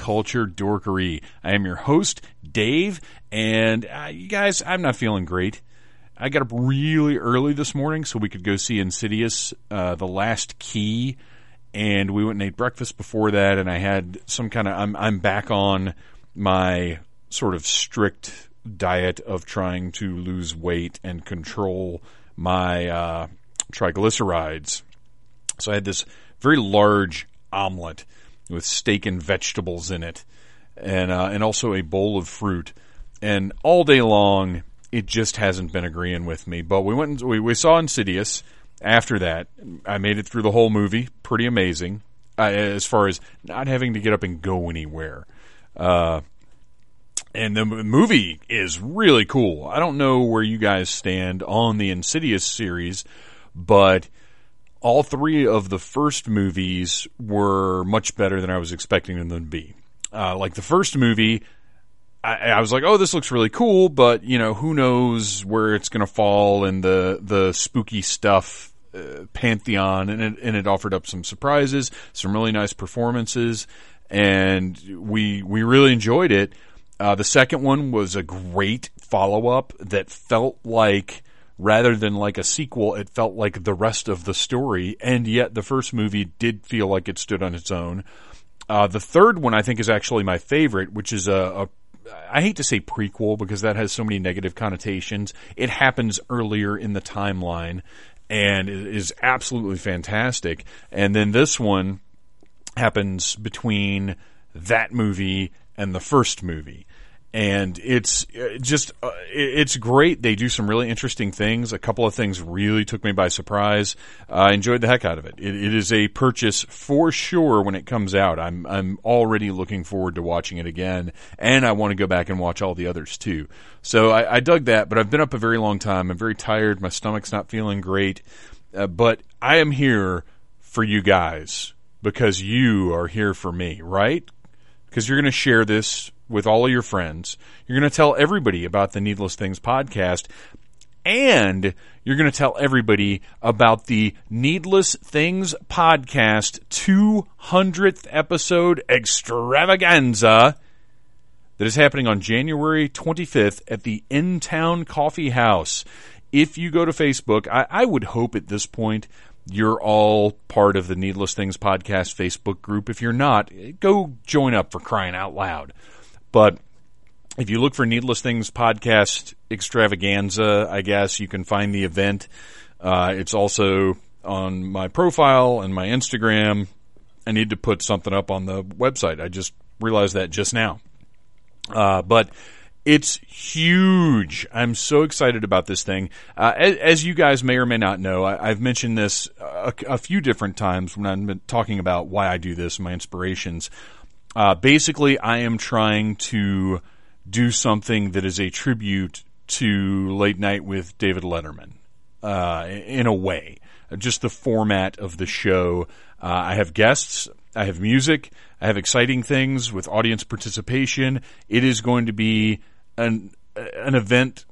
culture dorkery. I am your host, Dave, and uh, you guys, I'm not feeling great. I got up really early this morning so we could go see Insidious, uh, The Last Key, and we went and ate breakfast before that, and I had some kind of, I'm, I'm back on my sort of strict diet of trying to lose weight and control my uh, triglycerides. So I had this very large omelet with steak and vegetables in it, and uh, and also a bowl of fruit. And all day long, it just hasn't been agreeing with me. But we went, and, we we saw Insidious. After that, I made it through the whole movie. Pretty amazing, uh, as far as not having to get up and go anywhere. Uh, and the movie is really cool. I don't know where you guys stand on the Insidious series, but all three of the first movies were much better than I was expecting them to be. Uh, like the first movie, I, I, was like, "Oh, this looks really cool," but you know, who knows where it's going to fall in the the spooky stuff uh, pantheon, and it, and it offered up some surprises, some really nice performances, and we we really enjoyed it. Uh, the second one was a great follow up that felt like, rather than like a sequel, it felt like the rest of the story. And yet the first movie did feel like it stood on its own. Uh, the third one I think is actually my favorite, which is a, a I hate to say prequel because that has so many negative connotations. It happens earlier in the timeline and is absolutely fantastic. And then this one happens between that movie and the first movie and it's just uh, it's great. They do some really interesting things. A couple of things really took me by surprise. I enjoyed the heck out of it. it. It is a purchase for sure when it comes out. I'm I'm already looking forward to watching it again, and I want to go back and watch all the others too. So I, I dug that, but I've been up a very long time. I'm very tired. My stomach's not feeling great, uh, but I am here for you guys because you are here for me, right? Because you're going to share this with all of your friends. You're going to tell everybody about the Needless Things podcast. And you're going to tell everybody about the Needless Things podcast 200th episode extravaganza that is happening on January 25th at the In Town Coffee House. If you go to Facebook, I, I would hope at this point you're all part of the Needless Things podcast Facebook group. If you're not, go join up for crying out loud. But if you look for Needless Things podcast extravaganza, I guess you can find the event. Uh, it's also on my profile and my Instagram. I need to put something up on the website. I just realized that just now. Uh, but it's huge. I'm so excited about this thing. Uh, as, as, you guys may or may not know, I, have mentioned this a, a, few different times when I've been talking about why I do this, my inspirations. Uh, basically, I am trying to do something that is a tribute to Late Night with David Letterman, uh, in a way. Just the format of the show. Uh, I have guests, I have music, I have exciting things with audience participation. It is going to be an an event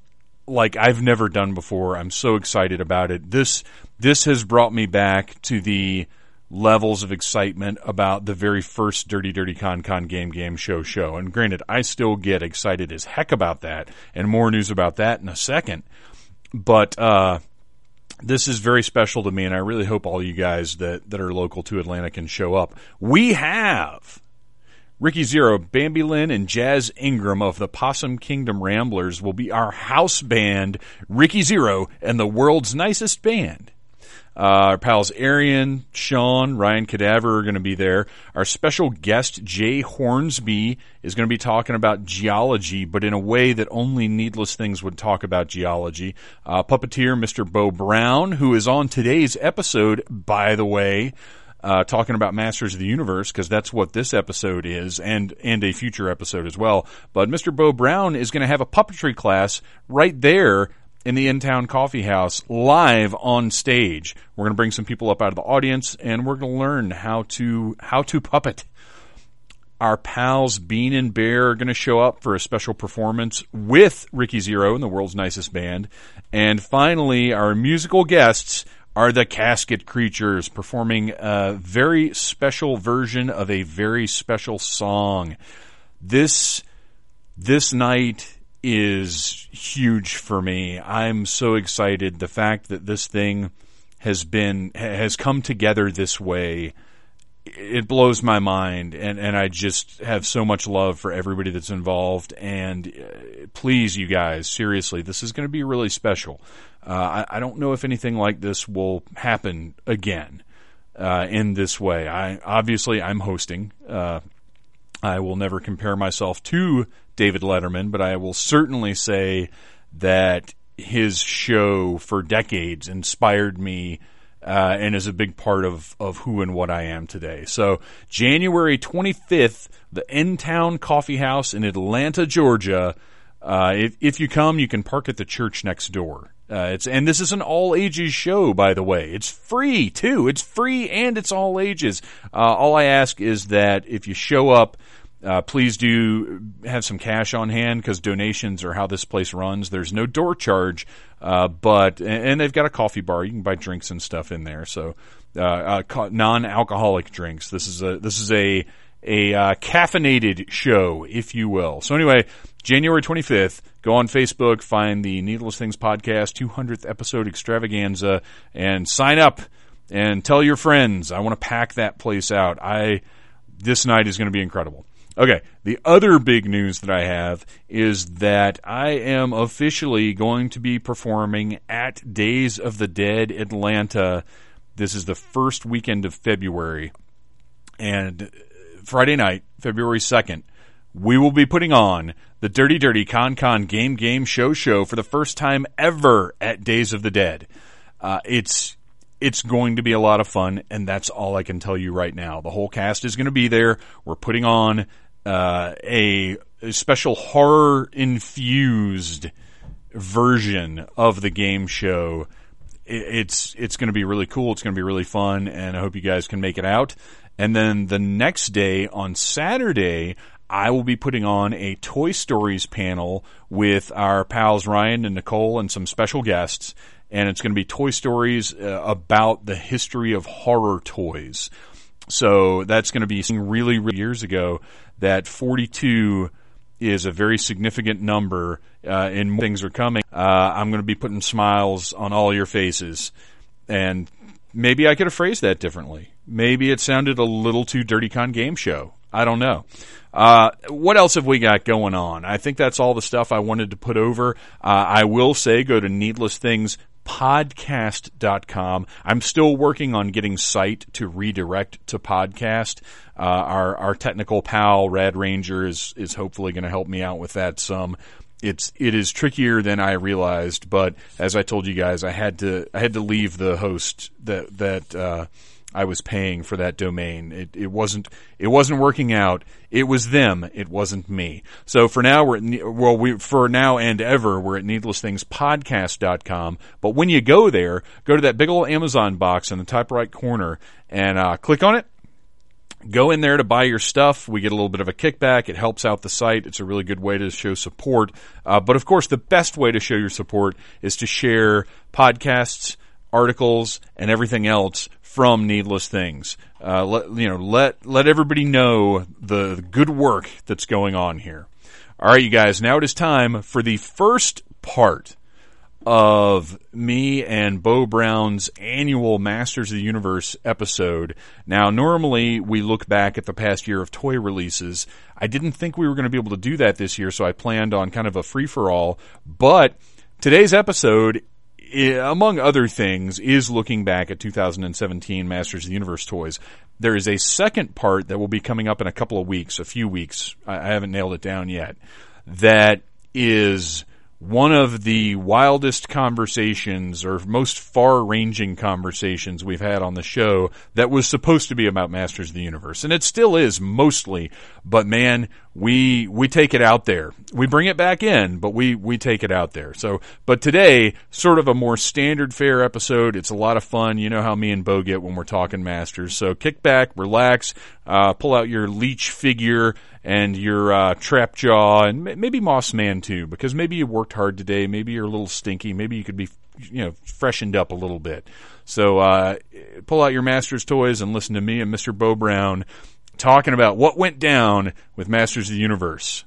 like I've never done before. I'm so excited about it. This this has brought me back to the levels of excitement about the very first Dirty Dirty Con Con Game Game Show show. And granted, I still get excited as heck about that, and more news about that in a second. But uh, this is very special to me, and I really hope all you guys that, that are local to Atlanta can show up. We have Ricky Zero, Bambi Lynn, and Jazz Ingram of the Possum Kingdom Ramblers will be our house band, Ricky Zero and the world's nicest band. Uh, our pals Arian, Sean, Ryan Cadaver are going to be there. Our special guest, Jay Hornsby, is going to be talking about geology, but in a way that only Needless Things would talk about geology. Uh, puppeteer Mr. Bo Brown, who is on today's episode, by the way. Uh, talking about Masters of the Universe because that's what this episode is, and and a future episode as well. But Mr. Bo Brown is going to have a puppetry class right there in the In Town Coffee House live on stage. We're going to bring some people up out of the audience, and we're going to learn how to how to puppet. Our pals Bean and Bear are going to show up for a special performance with Ricky Zero and the world's nicest band. And finally, our musical guests are the Casket Creatures performing a very special version of a very special song. This this night is huge for me. I'm so excited the fact that this thing has been has come together this way it blows my mind and, and I just have so much love for everybody that's involved. And uh, please you guys seriously this is going to be really special. Uh, I, I, don't know if anything like this will happen again uh, in this way. I obviously I'm hosting. Uh, I will never compare myself to David Letterman but I will certainly say that his show for decades inspired me uh, and is a big part of, of who and what I am today. So, January 25th, the In Town Coffee House in Atlanta, Georgia. Uh, if, if you come, you can park at the church next door. Uh, it's and this is an all ages show, by the way. It's free too. It's free and it's all ages. Uh, all I ask is that if you show up, uh, please do have some cash on hand because donations are how this place runs. There's no door charge, uh, but and they've got a coffee bar. You can buy drinks and stuff in there. So uh, uh non-alcoholic drinks. This is a this is a a uh, caffeinated show, if you will. So anyway, January 25th, go on Facebook, find the Needless Things podcast 200th episode extravaganza, and sign up and tell your friends. I want to pack that place out. I this night is going to be incredible. Okay, the other big news that I have is that I am officially going to be performing at Days of the Dead Atlanta. This is the first weekend of February. And Friday night, February 2nd, we will be putting on the Dirty Dirty Con Con Game Game Show Show for the first time ever at Days of the Dead. Uh, it's it's going to be a lot of fun, and that's all I can tell you right now. The whole cast is going to be there. We're putting on uh, a, a special horror infused version of the game show. It's it's going to be really cool. It's going to be really fun, and I hope you guys can make it out. And then the next day on Saturday, I will be putting on a Toy Stories panel with our pals Ryan and Nicole and some special guests. And it's going to be Toy Stories uh, about the history of horror toys. So that's going to be really, really years ago that 42 is a very significant number, uh, and things are coming. Uh, I'm going to be putting smiles on all your faces, and maybe I could have phrased that differently. Maybe it sounded a little too dirty con game show. I don't know. Uh, what else have we got going on? I think that's all the stuff I wanted to put over. Uh, I will say go to Needless Things podcast.com. I'm still working on getting site to redirect to podcast. Uh, our, our technical pal, Rad Ranger, is, is hopefully going to help me out with that some. It's, it is trickier than I realized, but as I told you guys, I had to, I had to leave the host that, that, uh, I was paying for that domain. It, it wasn't it wasn't working out. It was them. It wasn't me. So for now we're at, well we for now and ever we're at needlessthingspodcast.com. But when you go there, go to that big old Amazon box in the top right corner and uh, click on it. Go in there to buy your stuff. We get a little bit of a kickback. It helps out the site. It's a really good way to show support. Uh, but of course, the best way to show your support is to share podcasts, articles, and everything else from Needless Things. Uh, let you know, let let everybody know the good work that's going on here. All right, you guys. Now it is time for the first part of me and Bo Brown's annual Masters of the Universe episode. Now, normally we look back at the past year of toy releases. I didn't think we were going to be able to do that this year, so I planned on kind of a free for all. But today's episode among other things, is looking back at 2017 Masters of the Universe toys. There is a second part that will be coming up in a couple of weeks, a few weeks. I haven't nailed it down yet. That is one of the wildest conversations or most far ranging conversations we've had on the show that was supposed to be about Masters of the Universe. And it still is mostly, but man, we, we take it out there. We bring it back in, but we, we take it out there. So, but today, sort of a more standard fare episode. It's a lot of fun. You know how me and Bo get when we're talking Masters. So kick back, relax, uh, pull out your leech figure and your uh, trap jaw and maybe moss man too because maybe you worked hard today maybe you're a little stinky maybe you could be you know freshened up a little bit so uh, pull out your master's toys and listen to me and mr bo brown talking about what went down with masters of the universe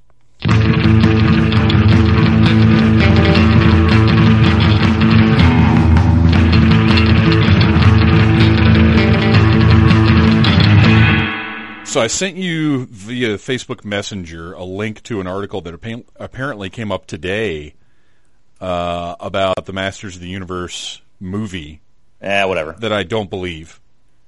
So I sent you via Facebook Messenger a link to an article that apparently came up today uh, about the Masters of the Universe movie. Yeah, whatever. That I don't believe.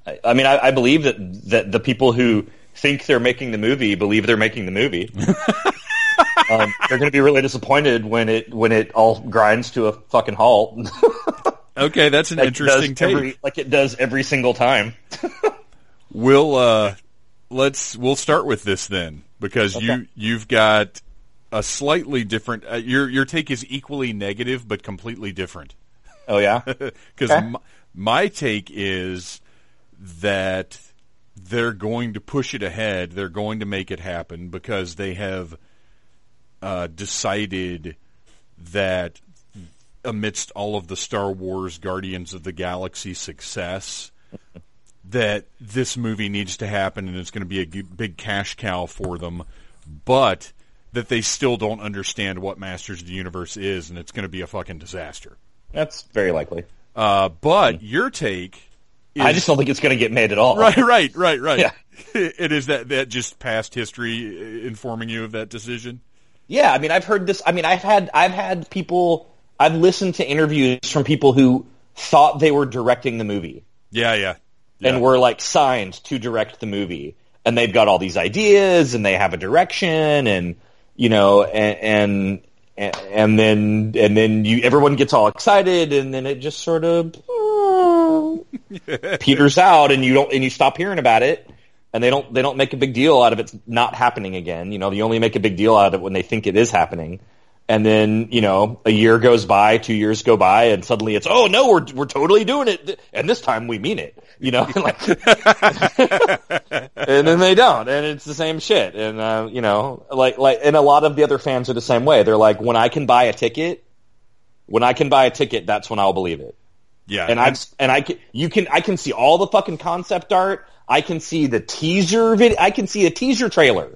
I, mean, I, I, believe that that the people who think they're making the movie believe they're making the movie. um, they're going to be really disappointed when it when it all grinds to a fucking halt. okay, that's an like interesting take. Every, like it does every single time. we'll uh, let's we'll start with this then because okay. you you've got a slightly different. Uh, your your take is equally negative but completely different. Oh yeah, because okay. my, my take is that they're going to push it ahead. They're going to make it happen because they have uh, decided that amidst all of the Star Wars Guardians of the Galaxy success, that this movie needs to happen and it's going to be a big cash cow for them, but that they still don't understand what Masters of the Universe is and it's going to be a fucking disaster. That's very likely. Uh, but your take is, I just don't think it's going to get made at all. Right, right, right, right. Yeah. it is that that just past history uh, informing you of that decision. Yeah, I mean, I've heard this. I mean, I've had I've had people. I've listened to interviews from people who thought they were directing the movie. Yeah, yeah yeah. and were like signed to direct the movie. And they've got all these ideas and they have a direction and, you know, and, and, and then, and then you, everyone gets all excited and then it just sort of peters out and you don't, and you stop hearing about it and they don't, they don't make a big deal out of it not happening again. You know, they only make a big deal out of it when they think it is happening and then you know a year goes by, two years go by, and suddenly it's oh no, we're we're totally doing it, and this time we mean it, you know, like, and then they don't, and it's the same shit, and uh, you know, like like, and a lot of the other fans are the same way. They're like, when I can buy a ticket, when I can buy a ticket, that's when I'll believe it. Yeah, and I and I can you can I can see all the fucking concept art. I can see the teaser video. I can see a teaser trailer.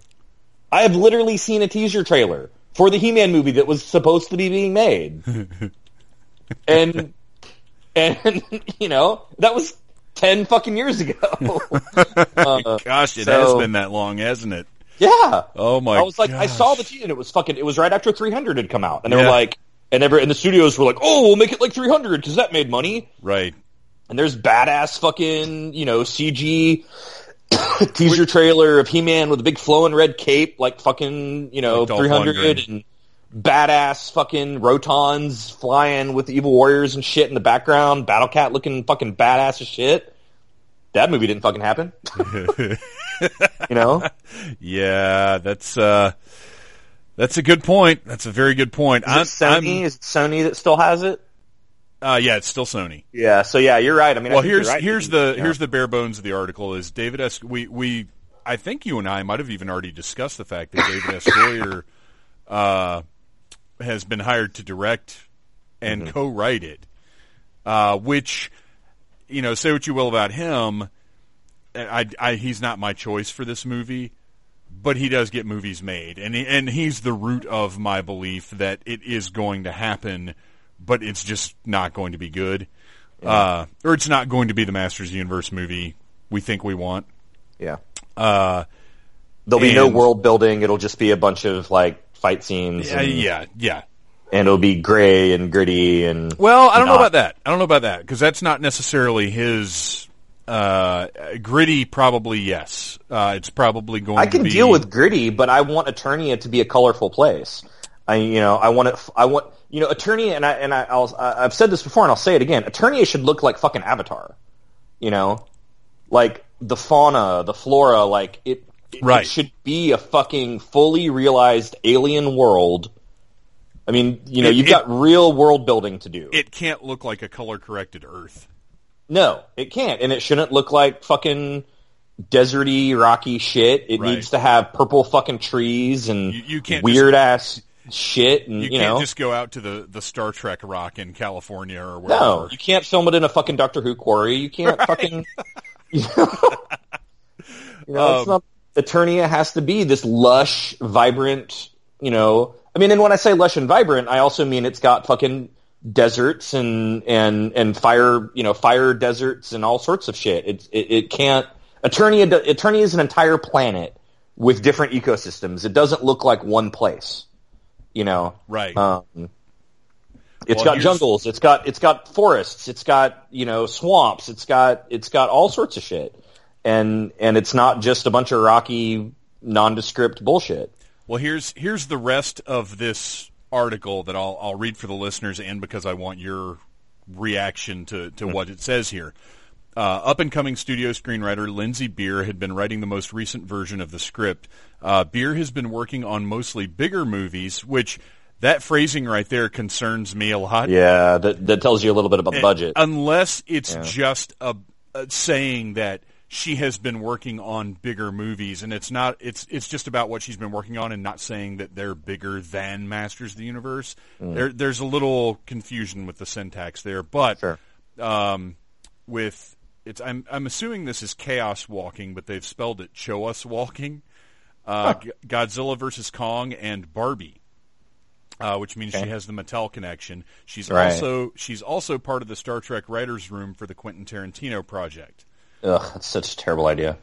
I have literally seen a teaser trailer for the He-Man movie that was supposed to be being made. and and you know, that was 10 fucking years ago. uh, Gosh, it so, has been that long, hasn't it? Yeah. Oh my I was like, gosh. I saw the team and it was fucking, it was right after 300 had come out. And they yeah. were like, and every, and the studios were like, oh, we'll make it like 300 because that made money. Right. And there's badass fucking, you know, CG teaser trailer of He-Man with a big flowing red cape, like fucking, you know, like 300 and badass fucking Rotons flying with the evil warriors and shit in the background, Battle Cat looking fucking badass as shit. That movie didn't fucking happen. you know? Yeah, that's, uh, that's a good point. That's a very good point. Is it Sony? I'm, is it Sony that still has it? Uh, yeah, it's still Sony. Yeah, so yeah, you're right. I mean, well, I here's right. here's the yeah. here's the bare bones of the article. Is David S. We we I think you and I might have even already discussed the fact that David S. Goyer uh, has been hired to direct and mm-hmm. co-write it, uh, which you know, say what you will about him. I, I, he's not my choice for this movie, but he does get movies made, and he, and he's the root of my belief that it is going to happen but it's just not going to be good. Yeah. Uh, or it's not going to be the Masters of the Universe movie we think we want. Yeah. Uh, There'll be no world building. It'll just be a bunch of like fight scenes. Yeah, and, yeah, yeah. And it'll be gray and gritty and. Well, I don't not. know about that. I don't know about that because that's not necessarily his. Uh, gritty, probably yes. Uh, it's probably going. To be I can be... deal with gritty, but I want Eternia to be a colorful place. I, you know, I want it. I want you know, Eternia, and I and I, I'll, I've said this before, and I'll say it again. Eternia should look like fucking Avatar. You know, like the fauna, the flora, like it. it Right. It should be a fucking fully realized alien world. I mean, you know, It- you've it- got real world building to do. It can't look like a color corrected Earth. No, it can't, and it shouldn't look like fucking deserty, rocky shit. It Right. needs to have purple fucking trees and You- you can't weird ass shit, and You, you, can't know, just go out to the, the Star Trek rock in California or wherever. no, you can't film it in a fucking Doctor Who quarry. You can't fucking, you know, you know it's Um, not. Eternia has to be this lush, vibrant, you know. I mean, and when I say lush and vibrant, I also mean it's got fucking deserts and and and fire, you know, fire deserts and all sorts of shit. It it, it can't. Eternia do- Eternia is an entire planet with different ecosystems. It doesn't look like one place, you know. Right. Um, it's Well, got here's- jungles. It's got it's got forests. It's got you know swamps. It's got it's got all sorts of shit, and and it's not just a bunch of rocky nondescript bullshit. Well, here's here's the rest of this article that I'll I'll read for the listeners and because I want your reaction to to what it says here. Uh, up and coming studio screenwriter Lindsey Beer had been writing the most recent version of the script. Uh, Beer has been working on mostly bigger movies, which that phrasing right there concerns me a lot. Yeah, that that tells you a little bit about the budget. Unless it's just a, a saying that she has been working on bigger movies, and it's not. It's it's just about what she's been working on, and not saying that they're bigger than Masters of the Universe. Mm. There, there's a little confusion with the syntax there, but Sure. um, with it's. I'm I'm assuming this is Chaos Walking, but they've spelled it Show Us Walking. Uh, G- Godzilla versus Kong and Barbie uh, which means she has the Mattel connection. She's Right. also she's also part of the Star Trek writers' room for the Quentin Tarantino project. Ugh, that's such a terrible idea.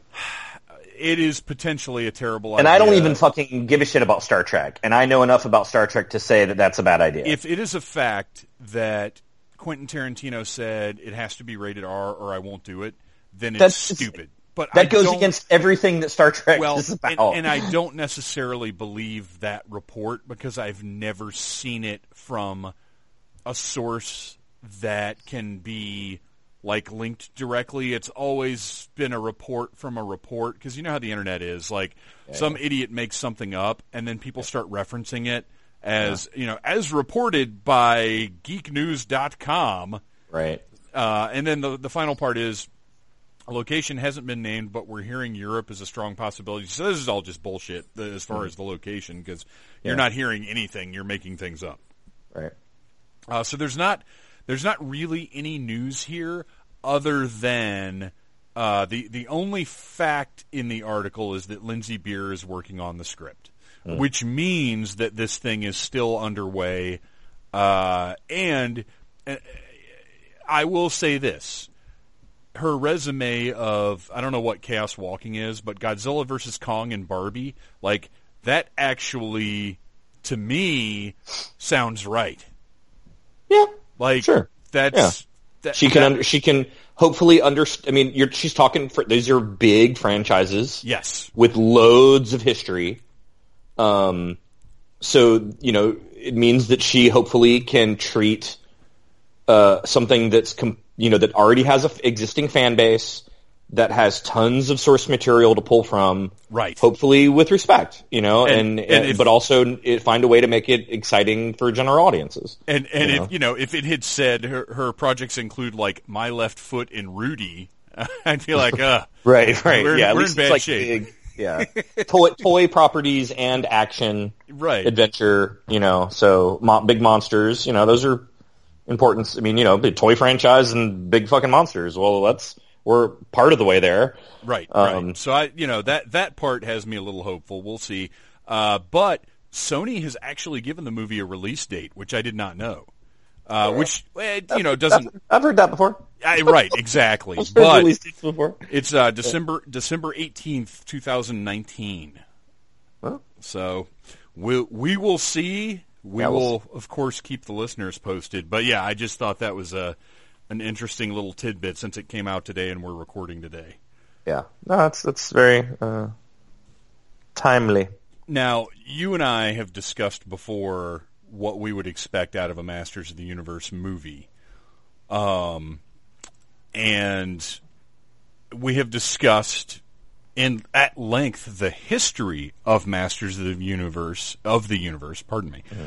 It is potentially a terrible And idea. I don't even fucking give a shit about Star Trek. And I know enough about Star Trek to say that that's a bad idea. If it is a fact that Quentin Tarantino said it has to be rated R or I won't do it, then it's That's- stupid. But that I goes against everything that Star Trek well, is and, about. and I don't necessarily believe that report because I've never seen it from a source that can be like linked directly. It's always been a report from a report because you know how the internet is. Like some idiot makes something up and then people start referencing it as you know as reported by geeknews.com. right. Uh, and then the the final part is a location hasn't been named, but we're hearing Europe is a strong possibility. So this is all just bullshit as far as the location because you're Mm-hmm. Not hearing anything. You're making things up. Right. Uh, so there's not there's not really any news here other than uh, the the only fact in the article is that Lindsey Beer is working on the script, which means that this thing is still underway. Uh, and uh, I will say this: her resume of I don't know what Chaos Walking is, but Godzilla versus Kong and Barbie, like that actually to me sounds right. Yeah. Like Sure. that's Yeah. that, She can that- under, she can hopefully understand. I mean, you're, she's talking for these are big franchises yes. with loads of history. Um, so you know, it means that she hopefully can treat uh, something that's com- you know that already has a f- existing fan base that has tons of source material to pull from. Right. Hopefully with respect, you know, And- and, and if- but also it, find a way to make it exciting for general audiences. And and You know? if you know if it had said her, her projects include like my left foot and Rudy, I'd be like, uh, Right, right. We're- yeah, at we're in least bad it's like shape. big, yeah. toy, toy properties and action, Right. Adventure, you know. So mo- big monsters, you know, those are important. I mean, you know, big toy franchise and big fucking monsters. Well, that's we're part of the way there. Right, Um, right. So I, you know, that that part has me a little hopeful. We'll see. Uh, but Sony has actually given the movie a release date, which I did not know. Uh, which eh, you know doesn't I've heard that before. I, right exactly, but release dates before. it's uh, December December eighteenth, two thousand nineteen. Well. So we we will see. We Yeah, we'll will of course keep the listeners posted. But yeah, I just thought that was a an interesting little tidbit since it came out today and we're recording today. Yeah, no, that's that's very uh, timely. Now, you and I have discussed before what we would expect out of a Masters of the Universe movie. Um, and we have discussed in at length the history of Masters of the Universe of the universe. Pardon me, mm-hmm.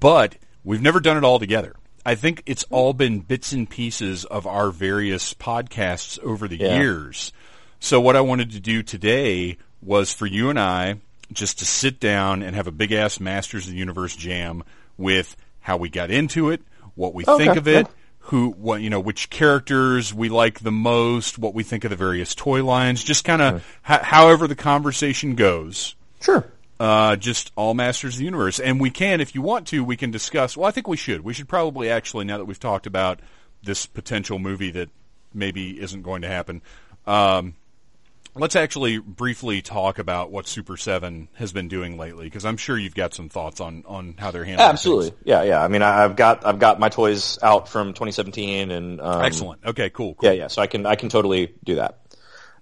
but we've never done it all together. I think it's all been bits and pieces of our various podcasts over the yeah. years. So what I wanted to do today was for you and I just to sit down and have a big ass Masters of the Universe jam with how we got into it, what we okay. think of it, who, what, you know, which characters we like the most, what we think of the various toy lines, just kind of sure. however the conversation goes. Sure. Uh, just all Masters of the Universe. And we can, if you want to, we can discuss, well, I think we should. We should probably actually, now that we've talked about this potential movie that maybe isn't going to happen, um, Let's actually briefly talk about what Super Seven has been doing lately, because I'm sure you've got some thoughts on, on how they're handling. Absolutely, things. yeah, yeah. I mean, I've got I've got my toys out from 2017, and um, excellent. Okay, cool, cool, Yeah, yeah. So I can I can totally do that.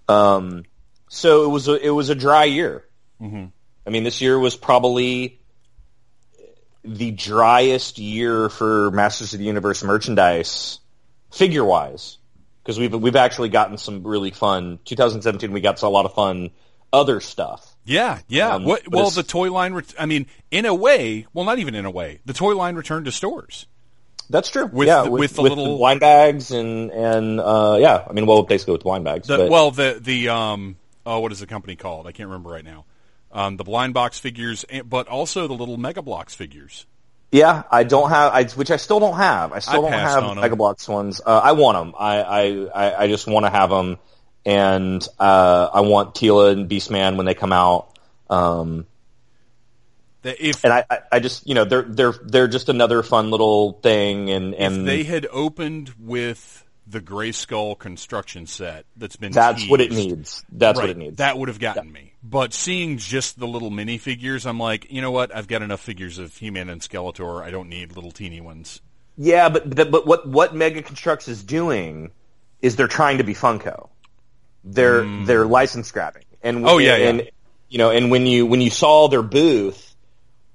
Um, so it was a, it was a dry year. Mm-hmm. I mean, this year was probably the driest year for Masters of the Universe merchandise, figure wise because we've we've actually gotten some really fun. 2017, we got a lot of fun other stuff. Yeah, yeah. Um, what, well, the toy line. Ret- I mean, in a way, well, not even in a way. The toy line returned to stores. That's true. With yeah, the, with, with the with little the blind bags and and uh, yeah, I mean, well, basically with blind bags. The, but... Well, the the um oh, what is the company called? I can't remember right now. Um, the blind box figures, but also the little Mega Bloks figures. Yeah, I don't have, I, which I still don't have. I still I don't have Mega Bloks ones. Uh, I want them. I, I, I just want to have them, and uh, I want Teela and Beastman when they come out. Um, if, and I, I just, you know, they're they're they're just another fun little thing. And and if they had opened with the Grayskull construction set that's been that's teased, what it needs that's right, what it needs that would have gotten yeah. me but seeing just the little mini figures i'm like you know what i've got enough figures of he-man and skeletor i don't need little teeny ones yeah but but what what mega construx is doing is they're trying to be funko they're mm. they're license grabbing and oh yeah, and, yeah you know and when you when you saw their booth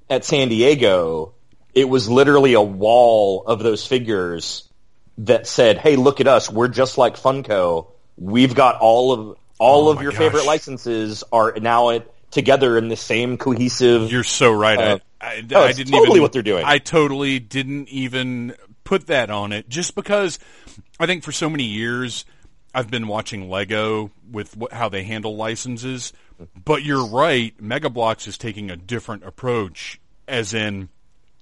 at san diego it was literally a wall of those figures that said, "Hey, look at us. We're just like Funko. We've got all of all oh of your gosh. favorite licenses are now it, together in the same cohesive." You're so right. Uh, I, I, oh, I didn't totally even, what they're doing. I totally didn't even put that on it, just because I think for so many years I've been watching Lego with what, how they handle licenses. But you're right. Mega Bloks is taking a different approach, as in,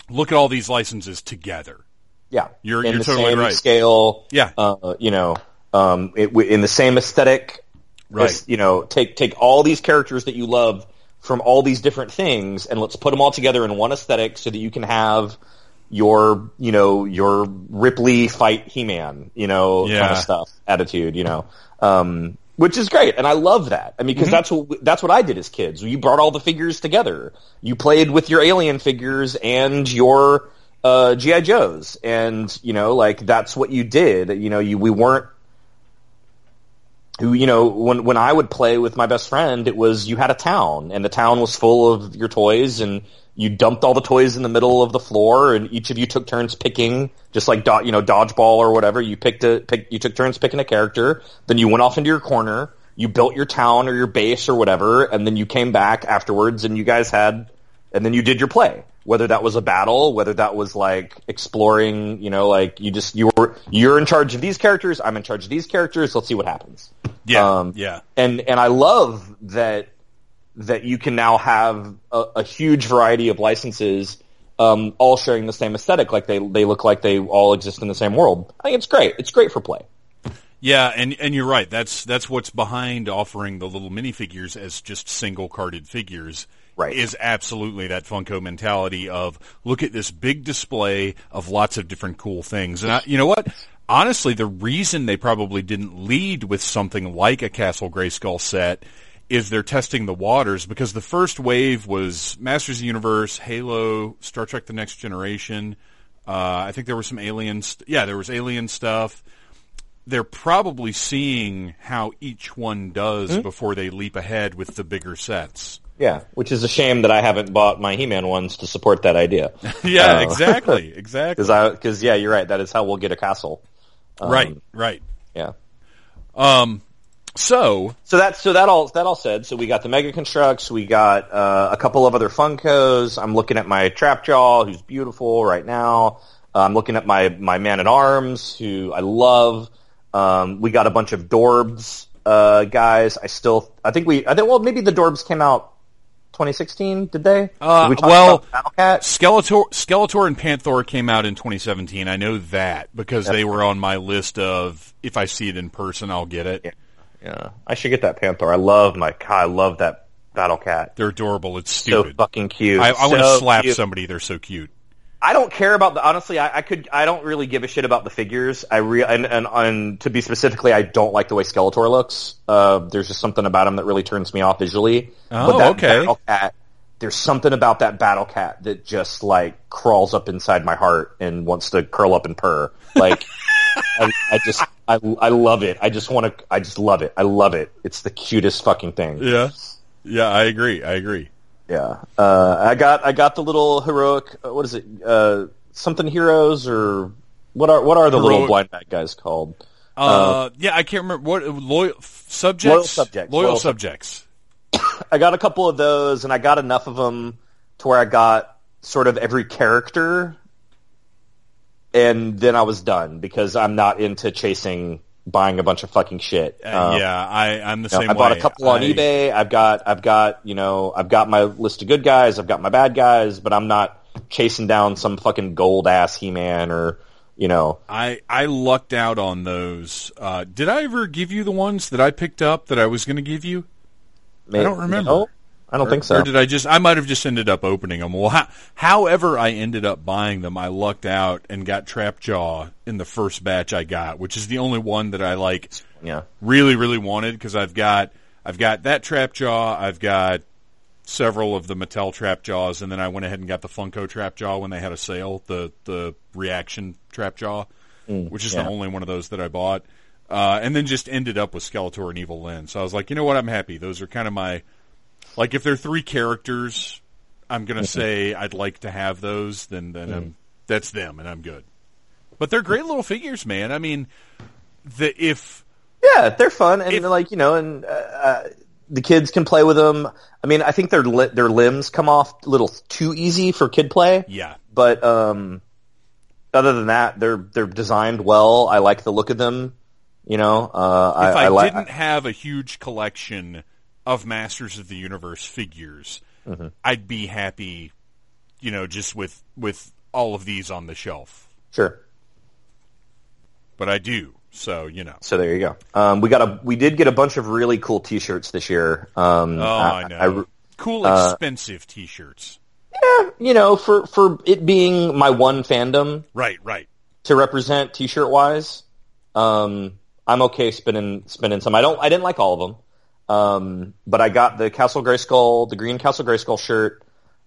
look at all these licenses together. Yeah, you're in you're the totally same right. Scale. Yeah, uh, you know, um, it, in the same aesthetic. Right. You know, take take all these characters that you love from all these different things, and let's put them all together in one aesthetic, so that you can have your you know your Ripley fight He-Man, you know, yeah. kind of stuff, attitude, you know. Um, which is great, and I love that. I mean, because mm-hmm. that's what that's what I did as kids. You brought all the figures together. You played with your alien figures and your uh, GI Joes, and you know, like that's what you did. You know, you we weren't who you know when when I would play with my best friend, it was you had a town, and the town was full of your toys, and you dumped all the toys in the middle of the floor, and each of you took turns picking, just like do, you know dodgeball or whatever. You picked a pick, you took turns picking a character, then you went off into your corner, you built your town or your base or whatever, and then you came back afterwards, and you guys had, and then you did your play whether that was a battle, whether that was like exploring, you know, like you just you were you're in charge of these characters, I'm in charge of these characters. Let's see what happens. Yeah, um, yeah. And and I love that that you can now have a, a huge variety of licenses, um, all sharing the same aesthetic. Like they they look like they all exist in the same world. I think it's great. It's great for play. Yeah, and and you're right. That's that's what's behind offering the little minifigures as just single carded figures right. is absolutely that Funko mentality of look at this big display of lots of different cool things. And I, you know what? Honestly, the reason they probably didn't lead with something like a Castle Grayskull set is they're testing the waters because the first wave was Masters of the Universe, Halo, Star Trek: The Next Generation. Uh, I think there was some alien. St- yeah, there was alien stuff. They're probably seeing how each one does mm-hmm. before they leap ahead with the bigger sets. Yeah, which is a shame that I haven't bought my He-Man ones to support that idea. yeah, uh, exactly, exactly. Because yeah, you're right. That is how we'll get a castle. Um, right, right. Yeah. Um. So, so that so that all that all said, so we got the Mega Construx, we got uh, a couple of other Funkos. I'm looking at my Trapjaw, who's beautiful right now. Uh, I'm looking at my my Man at Arms, who I love. Um, we got a bunch of Dorbz uh, guys. I still, I think we, I think, well, maybe the Dorbz came out 2016. Did they? Uh, did we well, Skeletor, Skeletor and Panther came out in 2017. I know that because That's they were on my list of if I see it in person, I'll get it. Yeah. yeah. I should get that Panther. I love my, I love that Battle Cat. They're adorable. It's stupid. So fucking cute. I, I so want to slap cute. somebody. They're so cute. I don't care about the honestly. I, I, could. I don't really give a shit about the figures. I re and, and, and to be specifically, I don't like the way Skeletor looks. Uh, there's just something about him that really turns me off visually. Oh, but that okay. Battle cat, there's something about that battle cat that just like crawls up inside my heart and wants to curl up and purr. Like I, I, just I I love it. I just want to. I just love it. I love it. It's the cutest fucking thing. Yeah, yeah. I agree. I agree. Yeah, uh, I got I got the little heroic. Uh, what is it? Uh, something heroes or what are what are the heroic. little blind bad guys called? Uh, uh, yeah, I can't remember what loyal subjects. Loyal subjects. Loyal, loyal subjects. I got a couple of those, and I got enough of them to where I got sort of every character, and then I was done because I'm not into chasing buying a bunch of fucking shit. Uh, um, yeah, I, I'm the same. Know, I bought a couple on I, eBay. I've got, I've got, you know, I've got my list of good guys. I've got my bad guys, but I'm not chasing down some fucking gold ass He Man or, you know. I I lucked out on those. Uh, did I ever give you the ones that I picked up that I was going to give you? Maybe, I don't remember. No? I don't or, think so. Or did I just? I might have just ended up opening them. Well, how, however I ended up buying them, I lucked out and got Trapjaw in the first batch I got, which is the only one that I like. Yeah. Really, really wanted because I've got I've got that Trapjaw. I've got several of the Mattel Trapjaws, and then I went ahead and got the Funko Trapjaw when they had a sale, the the reaction Trapjaw, mm, which is yeah. the only one of those that I bought. Uh, and then just ended up with Skeletor and Evil Lyn. So I was like, you know what, I'm happy. Those are kind of my like if they're three characters, I'm gonna mm-hmm. say I'd like to have those. Then then mm. that's them, and I'm good. But they're great little figures, man. I mean, the if yeah, they're fun and if, like you know, and uh, uh, the kids can play with them. I mean, I think their li- their limbs come off a little too easy for kid play. Yeah, but um, other than that, they're they're designed well. I like the look of them. You know, uh, if I, I, I didn't have a huge collection of Masters of the Universe figures, mm-hmm. I'd be happy, you know, just with with all of these on the shelf. Sure. But I do, so you know. So there you go. Um, we got a we did get a bunch of really cool T-shirts this year. Um, oh, I, I know. I, cool, uh, expensive T-shirts. Yeah, you know, for for it being my one fandom, right, right, to represent T-shirt wise, um, I'm okay spending spending some. I don't. I didn't like all of them. Um, but I got the Castle Grayskull, the green Castle Grayskull shirt,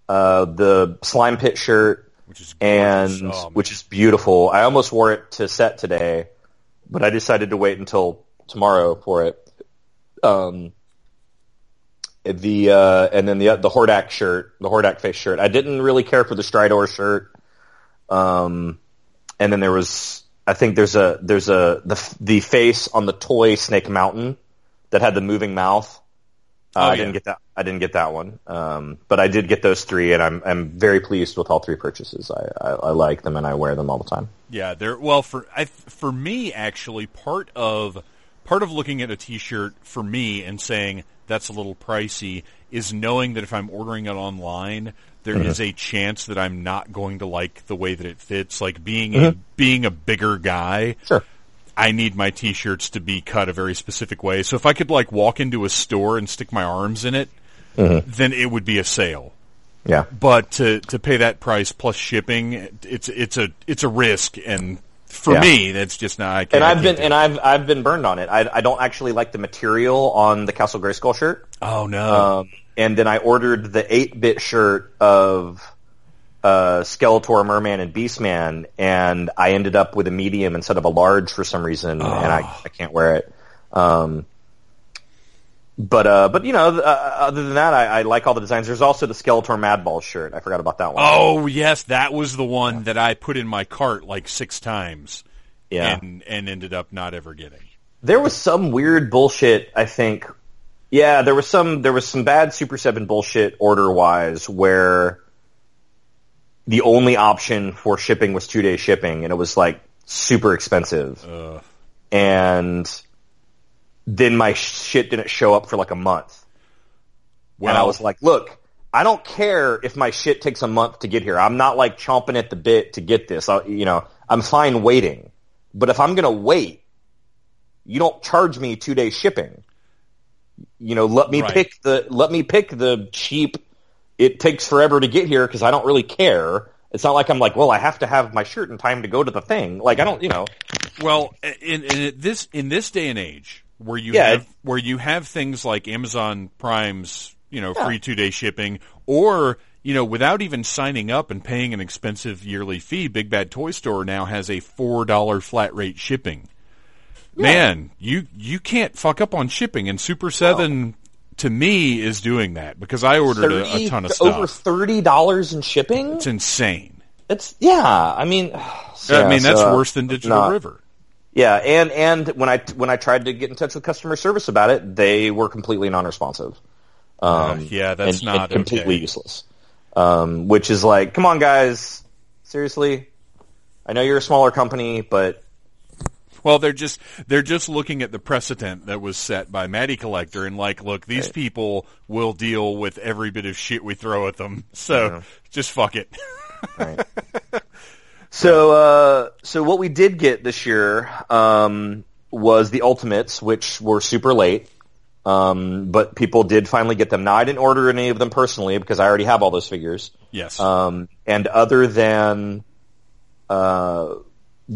uh, the Slime Pit shirt, which is and oh, which is beautiful. I almost wore it to set today, but I decided to wait until tomorrow for it. Um, the uh, and then the the Hordak shirt, the Hordak face shirt. I didn't really care for the Stridor shirt. Um, and then there was, I think there's a there's a the the face on the toy Snake Mountain that had the moving mouth. Uh, oh, I didn't get that. I didn't get that one, um, but I did get those three, and I'm I'm very pleased with all three purchases. I, I, I like them, and I wear them all the time. Yeah, they're well for I, for me actually part of part of looking at a T-shirt for me and saying that's a little pricey is knowing that if I'm ordering it online, there mm-hmm. is a chance that I'm not going to like the way that it fits. Like being mm-hmm. a, being a bigger guy. Sure I need my t-shirts to be cut a very specific way. So if I could like walk into a store and stick my arms in it, mm-hmm. then it would be a sale. Yeah. But to to pay that price plus shipping, it's it's a it's a risk, and for yeah. me, that's just not. I and I've been and I've I've been burned on it. I I don't actually like the material on the Castle Grayskull shirt. Oh no. Um, and then I ordered the eight bit shirt of uh, Skeletor, Merman, and Beastman, and I ended up with a medium instead of a large for some reason, oh. and I, I can't wear it. Um, but uh, but you know, uh, other than that, I, I, like all the designs. There's also the Skeletor Madball shirt. I forgot about that one. Oh yes, that was the one that I put in my cart like six times. Yeah, and, and ended up not ever getting. There was some weird bullshit. I think. Yeah, there was some there was some bad Super Seven bullshit order wise where the only option for shipping was two day shipping, and it was like super expensive. Uh. And then my shit didn't show up for like a month. And I was like, look, I don't care if my shit takes a month to get here. I'm not like chomping at the bit to get this. I, you know, I'm fine waiting. But if I'm going to wait, you don't charge me two day shipping. You know, let me right. pick the, let me pick the cheap, it takes forever to get here because I don't really care. It's not like I'm like, well, I have to have my shirt in time to go to the thing. Like I don't, you know. Well, in, in this in this day and age, where you yeah, have where you have things like Amazon Prime's you know yeah. free two day shipping, or you know without even signing up and paying an expensive yearly fee, Big Bad Toy Store now has a four dollar flat rate shipping. Yeah. Man, you you can't fuck up on shipping, and Super Seven. To me, is doing that because I ordered 30, a, a ton of stuff. Over thirty dollars in shipping. It's insane. It's yeah. I mean, yeah, I mean that's so, worse than Digital River. Yeah, and and when I when I tried to get in touch with customer service about it, they were completely non-responsive. Um, uh, yeah, that's and, not and completely okay. useless. Um, which is like, come on, guys, seriously. I know you're a smaller company, but well, they're just they're just looking at the precedent that was set by Matty Collector and like, look, these right. people will deal with every bit of shit we throw at them, so yeah. just fuck it. right. So, uh, so what we did get this year um, was the Ultimates, which were super late. Um, but people did finally get them. Now, I didn't order any of them personally because I already have all those figures. Yes. Um, and other than uh,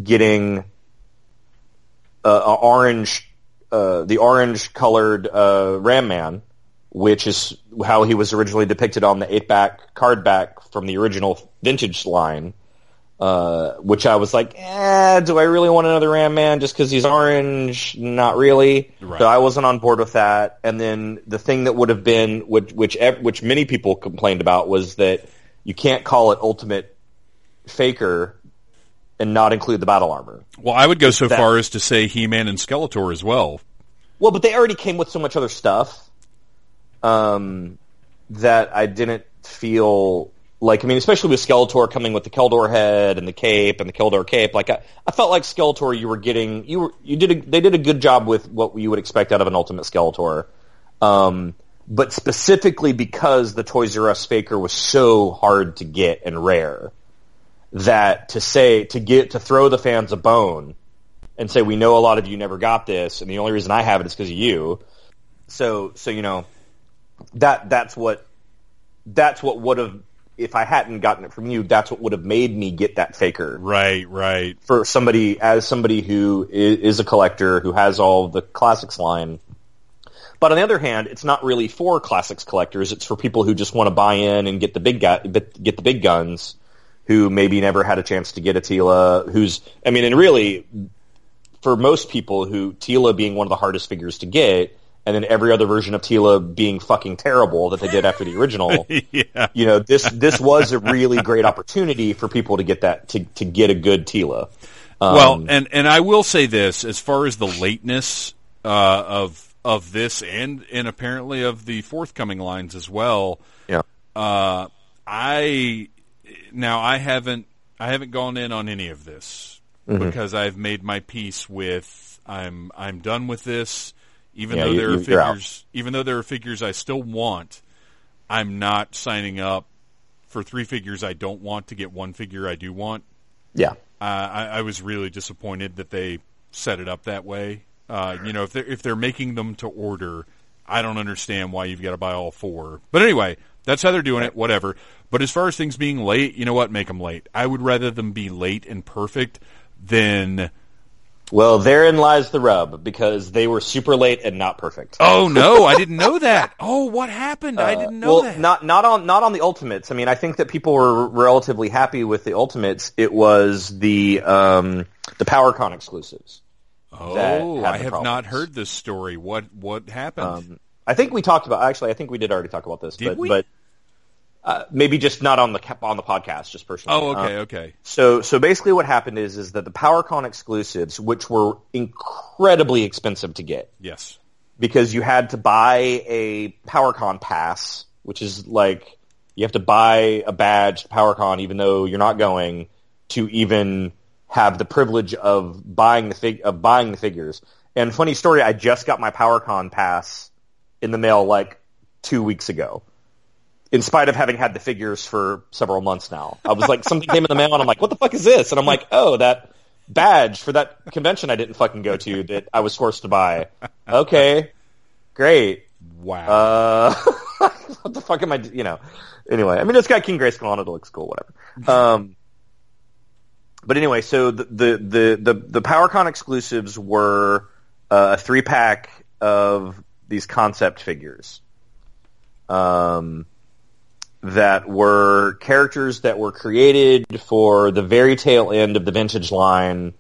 getting uh, orange, uh, the orange colored uh, Ram Man, which is how he was originally depicted on the eight back card back from the original vintage line. Uh, which I was like, eh, do I really want another Ram Man just because he's orange? Not really. Right. So I wasn't on board with that. And then the thing that would have been, which, which, which many people complained about was that you can't call it Ultimate Faker and not include the battle armor. Well, I would go so that, far as to say He-Man and Skeletor as well. Well, but they already came with so much other stuff um, that I didn't feel like I mean, especially with Skeletor coming with the Keldor head and the cape and the Keldor cape, like I, I felt like Skeletor, you were getting you were you did a, they did a good job with what you would expect out of an Ultimate Skeletor, um, but specifically because the Toys R Us Faker was so hard to get and rare, that to say to get to throw the fans a bone and say we know a lot of you never got this, and the only reason I have it is because of you. So so you know that that's what that's what would have if I hadn't gotten it from you, that's what would have made me get that faker. Right, right. For somebody, as somebody who is a collector, who has all the classics line. But on the other hand, it's not really for classics collectors. It's for people who just want to buy in and get the big guy, get the big guns, who maybe never had a chance to get a Teela. Who's, I mean, and really, for most people, who Teela being one of the hardest figures to get, and then every other version of Teela being fucking terrible that they did after the original. yeah. You know, this this was a really great opportunity for people to get that to to get a good Teela. Um, well, and and I will say this as far as the lateness uh, of of this and and apparently of the forthcoming lines as well. Yeah. Uh, I now I haven't I haven't gone in on any of this mm-hmm. because I've made my peace with I'm I'm done with this. Even yeah, though there you, are figures, even though there are figures I still want, I'm not signing up for three figures I don't want to get one figure I do want. Yeah, uh, I, I, was really disappointed that they set it up that way. Uh, you know, if they're if they're making them to order, I don't understand why you've got to buy all four. But anyway, that's how they're doing it. Whatever. But as far as things being late, you know what? Make them late. I would rather them be late and perfect than well, therein lies the rub because they were super late and not perfect. Oh no, I didn't know that. Oh, what happened? Uh, I didn't know well, that. Not not on not on the Ultimates. I mean, I think that people were relatively happy with the Ultimates. It was the um, the PowerCon exclusives. Oh, I have problems. not heard this story. What what happened? Um, I think we talked about. Actually, I think we did already talk about this, Did but we? but uh, maybe just not on the on the podcast, just personally. Oh, okay, Um, okay. so so basically, what happened is is that the PowerCon exclusives, which were incredibly expensive to get, Yes. because you had to buy a PowerCon pass, which is like you have to buy a badge to PowerCon even though you're not going to even have the privilege of buying the fig- of buying the figures. And funny story, I just got my PowerCon pass in the mail like two weeks ago. In spite of having had the figures for several months now, I was like, something came in the mail, and I'm like, "What the fuck is this?" And I'm like, "Oh, that badge for that convention I didn't fucking go to that I was forced to buy." Okay, great. Wow. Uh, what the fuck am I? d- You know. Anyway, I mean, it's got King Grayskull on it. It looks cool. Whatever. Um, but anyway, so the the the the, the PowerCon exclusives were uh, a three pack of these concept figures. Um, that were characters that were created for the very tail end of the vintage line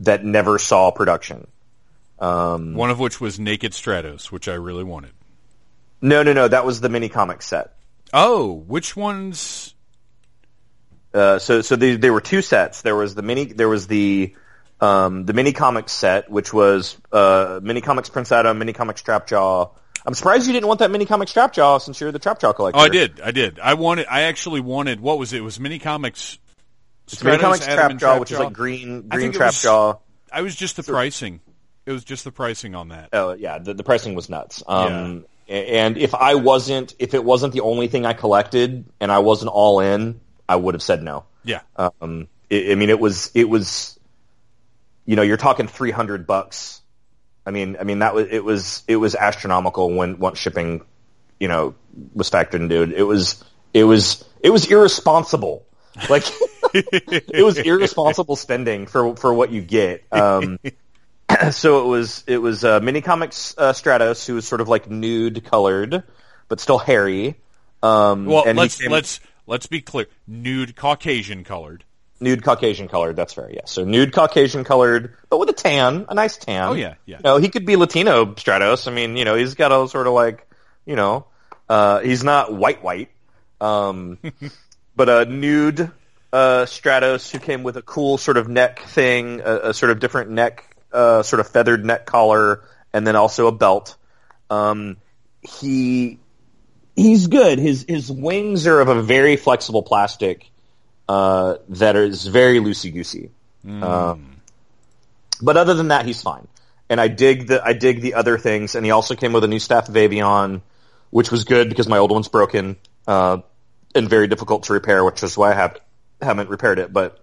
that never saw production. Um, One of which was Naked Stratos, which I really wanted. no, no, no. That was the mini comic set. Oh, which ones? Uh, so so they, there were two sets. There was the mini there was the um, the mini comics set, which was uh, mini comics Prince Adam, mini comics Trapjaw. I'm surprised you didn't want that mini comics trap jaw since you're the trap jaw collector. Oh, I did. I did. I wanted. I actually wanted. What was it? It was mini comics. It's mini comics Adam, and Trapjaw, which is like green I green it was- Trapjaw. I was just the pricing. It was just the pricing on that. Oh yeah, the, the pricing was nuts. Um, a- And if I wasn't, if it wasn't the only thing I collected, and I wasn't all in, I would have said no. Yeah. Um, I I mean, it was it was, you know, you're talking three hundred bucks. I mean, I mean that was it was it was astronomical when once shipping, you know, was factored into it. It was it was it was irresponsible. Like it was irresponsible spending for for what you get. Um, so it was it was uh, mini comics uh, Stratos, who was sort of like nude colored, but still hairy. Um, Well, and let's came- let's let's be clear. Nude Caucasian colored. Nude Caucasian colored. That's fair. Yes. So nude Caucasian colored, but with a tan, a nice tan. Oh, yeah, yeah. You know, he could be Latino Stratos. I mean, you know, he's got a sort of like, you know, uh, he's not white white, um, but a nude uh, Stratos who came with a cool sort of neck thing, a, a sort of different neck, uh, sort of feathered neck collar, and then also a belt. Um, he he's good. His his wings are of a very flexible plastic uh, that is very loosey goosey. Um, but other than that, he's fine. And I dig the I dig the other things. And he also came with a new staff of Avion, which was good because my old one's broken uh, and very difficult to repair, which is why I have haven't repaired it. But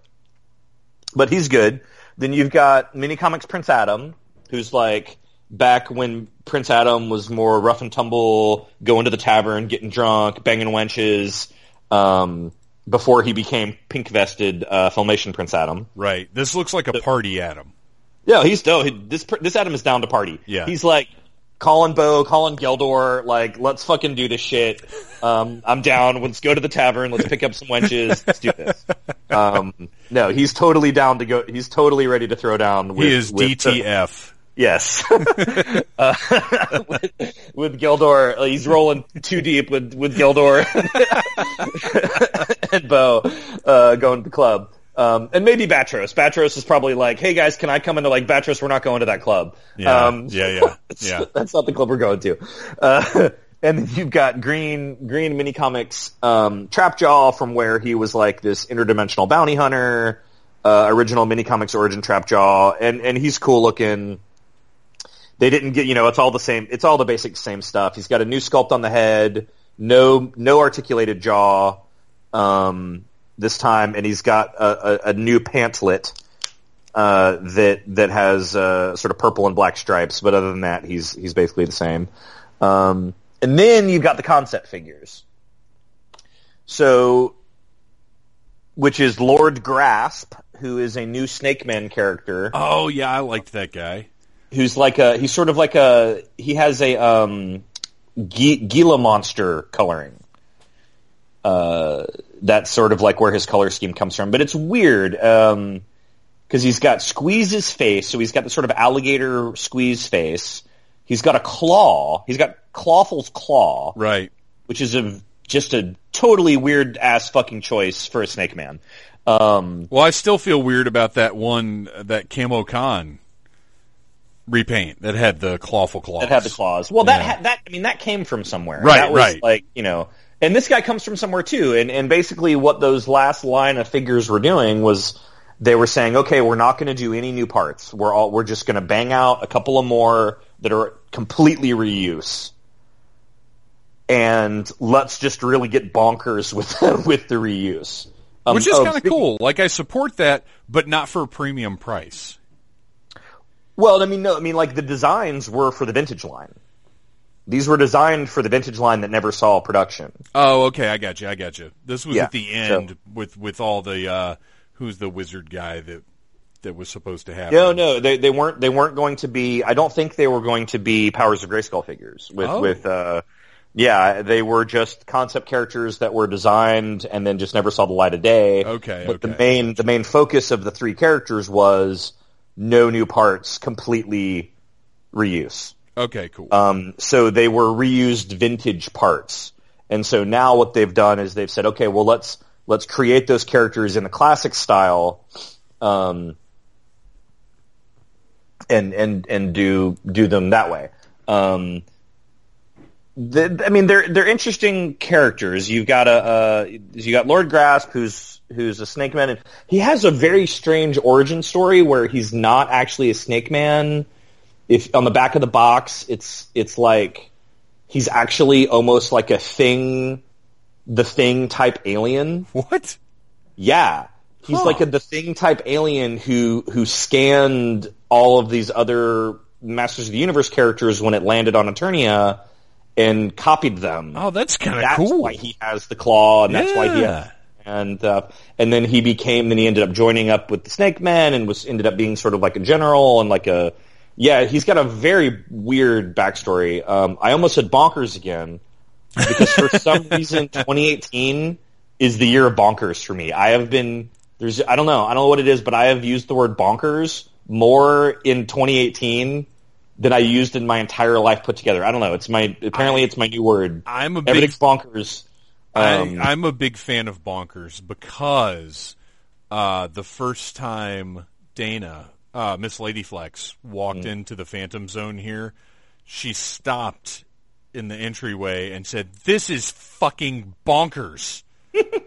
but he's good. Then you've got Mini Comics Prince Adam, who's like back when Prince Adam was more rough and tumble, going to the tavern, getting drunk, banging wenches, um, before he became pink vested uh, Filmation Prince Adam. Right. This looks like a party Adam. Yeah, he's. He, this this Adam is down to party. Yeah. he's like calling Bo, calling Gwildor, like let's fucking do this shit. Um, I'm down. Let's go to the tavern. Let's pick up some wenches. Let's do this. Um, no, he's totally down to go. He's totally ready to throw down. With, He is the- DTF. Yes. uh, with, with Gwildor, uh, he's rolling too deep with, with Gwildor and Bo uh, going to the club. Um, and maybe Batros. Batros is probably like, hey guys, can I come into like Batros? We're not going to that club. Yeah. Um, yeah. Yeah. that's, Yeah. that's not the club we're going to. Uh, and you've got Green Green mini comics um, Trapjaw from where he was like this interdimensional bounty hunter. Uh, original mini comics origin Trapjaw, and and he's cool looking. They didn't get you know it's all the same. It's all the basic same stuff. He's got a new sculpt on the head, no no articulated jaw um, this time, and he's got a, a, a new pantlet uh, that that has uh, sort of purple and black stripes. But other than that, he's he's basically the same. Um, and then you've got the concept figures. So, which is Lord Grasp, who is a new Snake Man character, Oh yeah, I liked that guy. Who's like a he's sort of like a he has a um, Gi- Gila monster coloring. Uh, that's sort of like where his color scheme comes from, but it's weird. Um, because he's got Squeeze's face, so he's got the sort of alligator squeeze face. He's got a claw. He's got Clawful's claw, right? Which is a just a totally weird ass fucking choice for a Snake Man. Um, well, I still feel weird about that one that Camo Con repaint that had the clawful claws. That had the claws. Well, that ha- that I mean that came from somewhere. Right, that was right. Like you know, and this guy comes from somewhere too. And and basically, what those last line of figures were doing was they were saying, okay, we're not going to do any new parts. We're all we're just going to bang out a couple of more that are completely reuse. And let's just really get bonkers with with the reuse, um, which is oh, kind of cool. Like I support that, but not for a premium price. Well, I mean, no, I mean, like the designs were for the vintage line. These were designed for the vintage line that never saw production. Oh, okay, I got you. I got you. This was yeah, at the end so. with with all the uh, who's the wizard guy that that was supposed to happen. No, no, they they weren't they weren't going to be. I don't think they were going to be Powers of Grayskull figures with oh. with. Uh, yeah, they were just concept characters that were designed and then just never saw the light of day. Okay, but okay. the main the main focus of the three characters was no new parts, completely reuse. Okay, cool. Um, so they were reused vintage parts, and so now what they've done is they've said, okay, well let's let's create those characters in the classic style, um, and and and do do them that way. Um, the, I mean, they're they're interesting characters. You've got a uh, you got Lord Grasp, who's who's a snake man, and he has a very strange origin story where he's not actually a snake man. If on the back of the box, it's it's like he's actually almost like a thing, the thing type alien. What? Yeah, he's huh. like a the thing type alien who who scanned all of these other Masters of the Universe characters when it landed on Eternia and copied them. Oh, that's kind of cool. That's why he has the claw, and that's why he has, and uh, and then he became. Then he ended up joining up with the Snake Man, and was ended up being sort of like a general and like a yeah. He's got a very weird backstory. Um, I almost said bonkers again because for some reason 2018 is the year of bonkers for me. I have been there's I don't know I don't know what it is, but I have used the word bonkers more in 2018 that I used in my entire life put together. I don't know. It's my apparently it's my new word. I'm a big, everything's bonkers. Um, I, am a big fan of bonkers because uh, the first time Dana uh, Miss Ladyflex walked mm. into the Phantom Zone here, she stopped in the entryway and said, "This is fucking bonkers."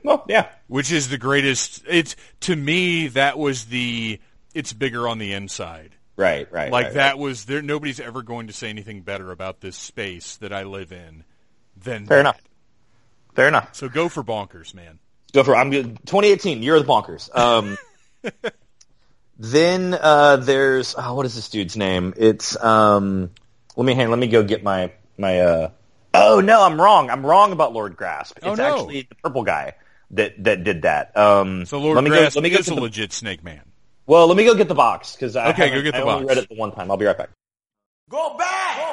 well, yeah, which is the greatest. It's to me that was the. It's bigger on the inside Right, right. Like right, that right. was there. Nobody's ever going to say anything better about this space that I live in than fair that. enough. Fair enough. So go for bonkers, man. Go for I'm 2018. Year of the bonkers. Um, then uh, there's oh, what is this dude's name? It's um, let me hang. Let me go get my my. Uh, oh no, I'm wrong. I'm wrong about Lord Grasp. Oh, it's oh, no. actually the purple guy that that did that. Um, so Lord let me Grasp go, let me is a the, legit snake man. Well, let me go get the box because I okay, go get the I box. only read it the one time. I'll be right back. Go back, go back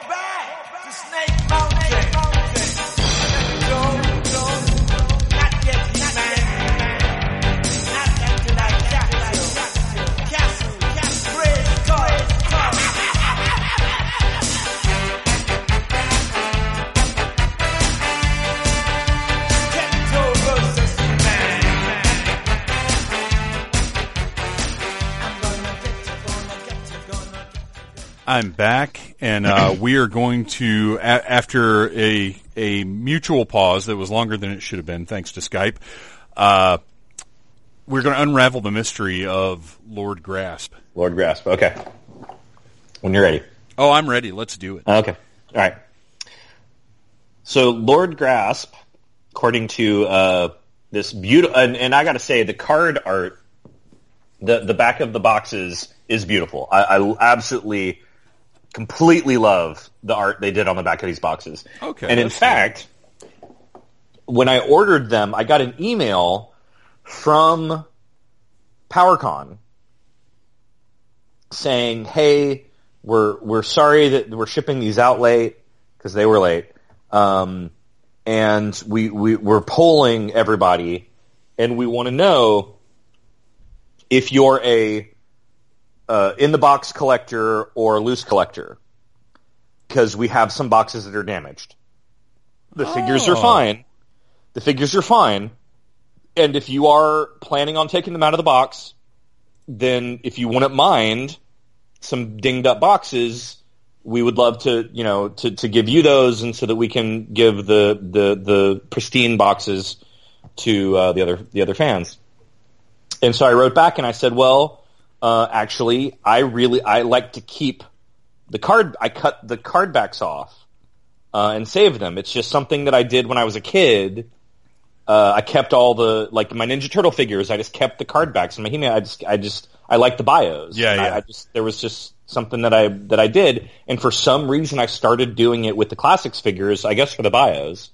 I'm back, and uh, we are going to, a- after a a mutual pause that was longer than it should have been, thanks to Skype, uh, we're going to unravel the mystery of Lord Grasp. Lord Grasp. Okay. When you're ready. Oh, I'm ready. Let's do it. Okay. All right. So Lord Grasp, according to uh, this beautiful, and, and I got to say, the card art, the the back of the boxes is beautiful. I, I absolutely completely love the art they did on the back of these boxes. Okay. And in fact, when I ordered them, I got an email from PowerCon saying, "Hey, we're we're sorry that we're shipping these out late because they were late, um, and we we we're polling everybody, and we want to know if you're a uh, in the box collector or loose collector. because we have some boxes that are damaged. The figures Oh. are fine. The figures are fine. And if you are planning on taking them out of the box, then if you wouldn't mind some dinged up boxes, we would love to, you know, to, to give you those and so that we can give the, the, the pristine boxes to uh, the other the other fans. And so I wrote back and I said, well, uh, actually, I really I like to keep the card. I cut the card backs off uh, and save them. It's just something that I did when I was a kid. Uh, I kept all the like my Ninja Turtle figures. I just kept the card backs and my He-Man. I just I just I like the bios. Yeah, And I- yeah. I just there was just something that I that I did, and for some reason I started doing it with the classics figures. I guess for the bios.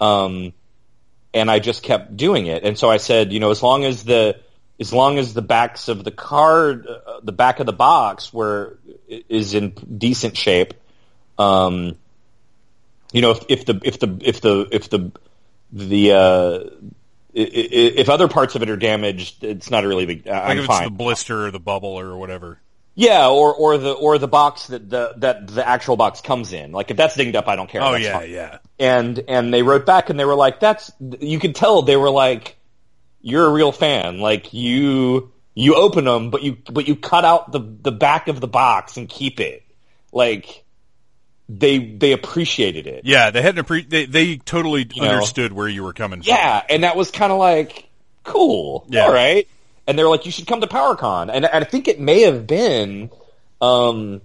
Um, and I just kept doing it. And so I said, you know, as long as the as long as the backs of the card, uh, the back of the box, were is in decent shape, um, you know, if, if the if the if the if the the uh, if other parts of it are damaged, it's not a really big. Like I'm if it's fine. the blister or the bubble or whatever. yeah, or or the or the box that the that the actual box comes in. Like if that's dinged up, I don't care. Oh That's yeah, fine yeah. and and they wrote back and they were like that's you could tell they were like you're a real fan like you you open them but you but you cut out the the back of the box and keep it like they they appreciated it Yeah, they hadn't appre- they they totally know. understood where you were coming from. yeah and that was kind of like cool Yeah. all right and they're like you should come to PowerCon and, and I think it may have been um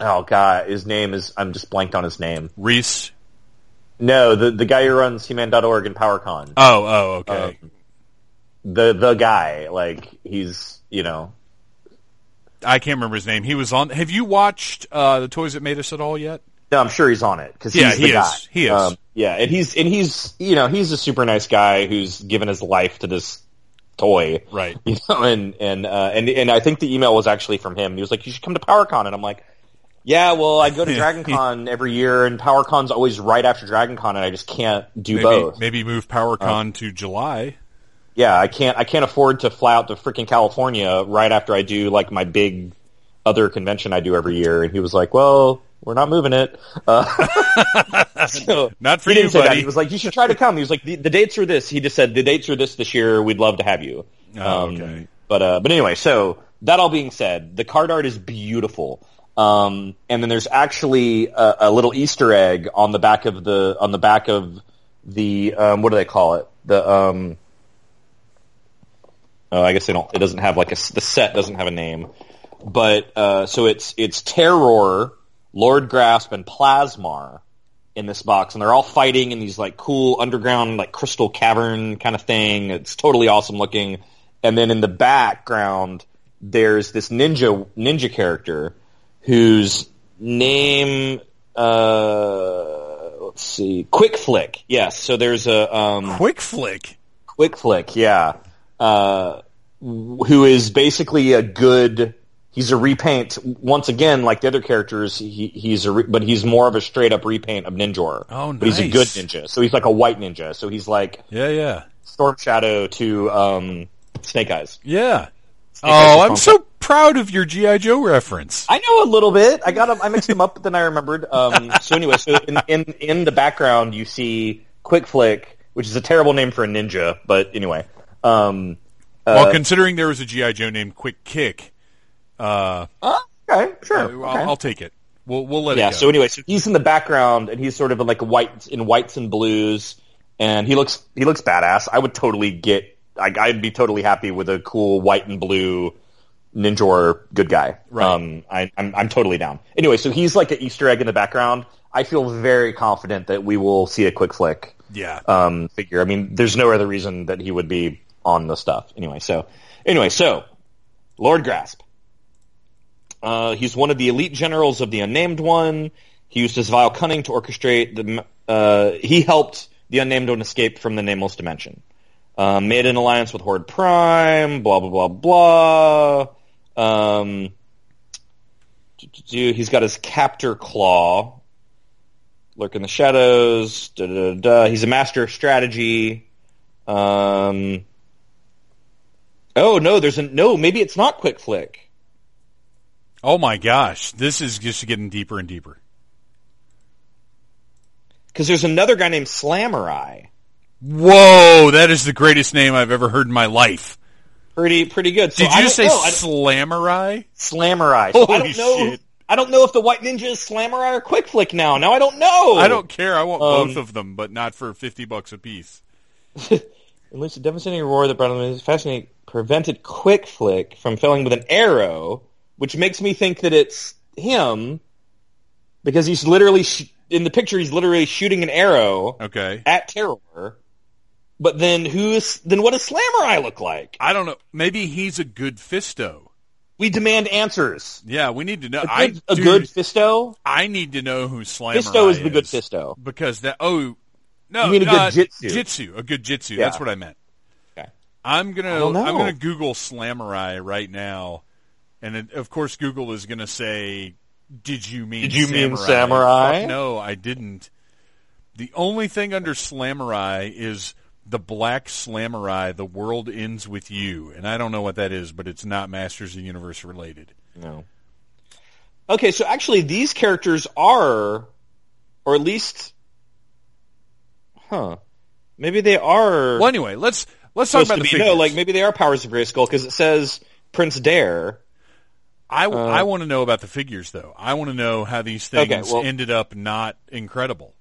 oh god his name is I'm just blanked on his name Reese. No the the guy who runs He-Man.org and PowerCon Oh, oh, okay. Um, the the guy like he's you know I can't remember his name. He was on. Have you watched uh, the Toys That Made Us at all yet? no i'm sure he's on it because Yeah, he's he the is. He is. Um, yeah and he's and he's you know he's a super nice guy who's given his life to this toy Right. you know and and uh and and i think the email was actually from him he was like you should come to powercon and i'm like yeah well i go to dragon con every year and powercon's always right after dragon con and i just can't do Maybe both maybe move power PowerCon to July. yeah, I can't I can't afford to fly out to freaking California right after I do like my big other convention I do every year. And he was like, "Well, we're not moving it." Uh, so Not for he you, didn't say that. buddy. He was like, "You should try to come." He was like, "The, the dates are this." He just said, "The dates are this this year. We'd love to have you." Um, Oh, okay. But uh, but anyway, so that all being said, the card art is beautiful. Um, and then there's actually a, a little Easter egg on the back of the on the back of the um, what do they call it? The um, oh, I guess they don't. It doesn't have like a the set doesn't have a name, but uh, so it's it's Terror, Lord Grasp, and Plasmar in this box, and they're all fighting in these like cool underground like crystal cavern kind of thing. It's totally awesome looking. And then in the background, there's this ninja ninja character whose name uh let's see quick flick. Yes so there's a um Quick flick. quick flick yeah. Uh who is basically a good he's a repaint once again like the other characters he, he's a re, but he's more of a straight up repaint of ninjor. Oh, nice. but he's a good ninja. So he's like a white ninja. So he's like Yeah, yeah, storm shadow to um snake eyes. Yeah. Snake Oh, is I'm so proud of your GI Joe reference. I know a little bit. I got 'em- I mixed them up, but then I remembered. Um, so anyway, so in, in in the background you see Quick Flick, which is a terrible name for a ninja, but anyway. Um, well, considering there was a GI Joe named Quick Kick, uh, oh, okay, sure. I'll, okay. I'll take it. We'll we'll let yeah. it go. So anyway, so he's in the background, and he's sort of in like white in whites and blues, and he looks he looks badass. I would totally get. I, I'd be totally happy with a cool white and blue ninja or good guy. Right. Um, I, I'm I'm totally down. Anyway, so he's like an Easter egg in the background. I feel very confident that we will see a quick flick yeah. um, figure. I mean, there's no other reason that he would be on the stuff. Anyway, so anyway, so Lord Grasp. Uh, he's one of the elite generals of the Unnamed One. He used his vile cunning to orchestrate the. Uh, he helped the Unnamed One escape from the Nameless Dimension. Uh, made an alliance with Horde Prime. Blah blah blah blah. Um, he's got his captor claw. Lurk in the shadows. Da, da, da, da. He's a master of strategy. Um, oh no, there's a no. Maybe it's not Quick Flick. Oh my gosh, this is just getting deeper and deeper. Because there's another guy named Slamurai. Whoa, that is the greatest name I've ever heard in my life. Pretty pretty good. So Did you say know. I- Slamurai? Slamurai. So I Holy don't know. shit. I don't know if the White Ninja is Slamurai or Quick Flick now. Now I don't know. I don't care. I want Um, both of them, but not for fifty bucks a piece. Unleashed the devastating roar that brought him fascinating prevented Quick Flick from failing with an arrow, which makes me think that it's him because he's literally sh- in the picture. He's literally shooting an arrow Okay. at Terror. But then who's then what does Slamurai look like? I don't know. Maybe he's a good Fisto. We demand answers. Yeah, we need to know. A I good, a dude, good Fisto. I need to know who Slamurai Fisto is the good Fisto. because that. Oh no, You mean a good uh, jitsu. Jitsu, a good jitsu. Yeah. That's what I meant. Okay. I'm gonna. I'm gonna Google Slamurai right now, and it, of course Google is gonna say, "Did you mean Did you mean samurai?" samurai? Fuck no, I didn't. The only thing under Slamurai is the Black Slamurai. The world ends with you, and I don't know what that is, but it's not Masters of the Universe related. No. Okay, so actually these characters are, or at least, huh? Maybe they are Well, anyway, let's let's talk about the be. No, like maybe they are Powers of Grayskull because it says Prince Dare. I, uh, I want to know about the figures, though. I want to know how these things Okay, well- ended up not incredible.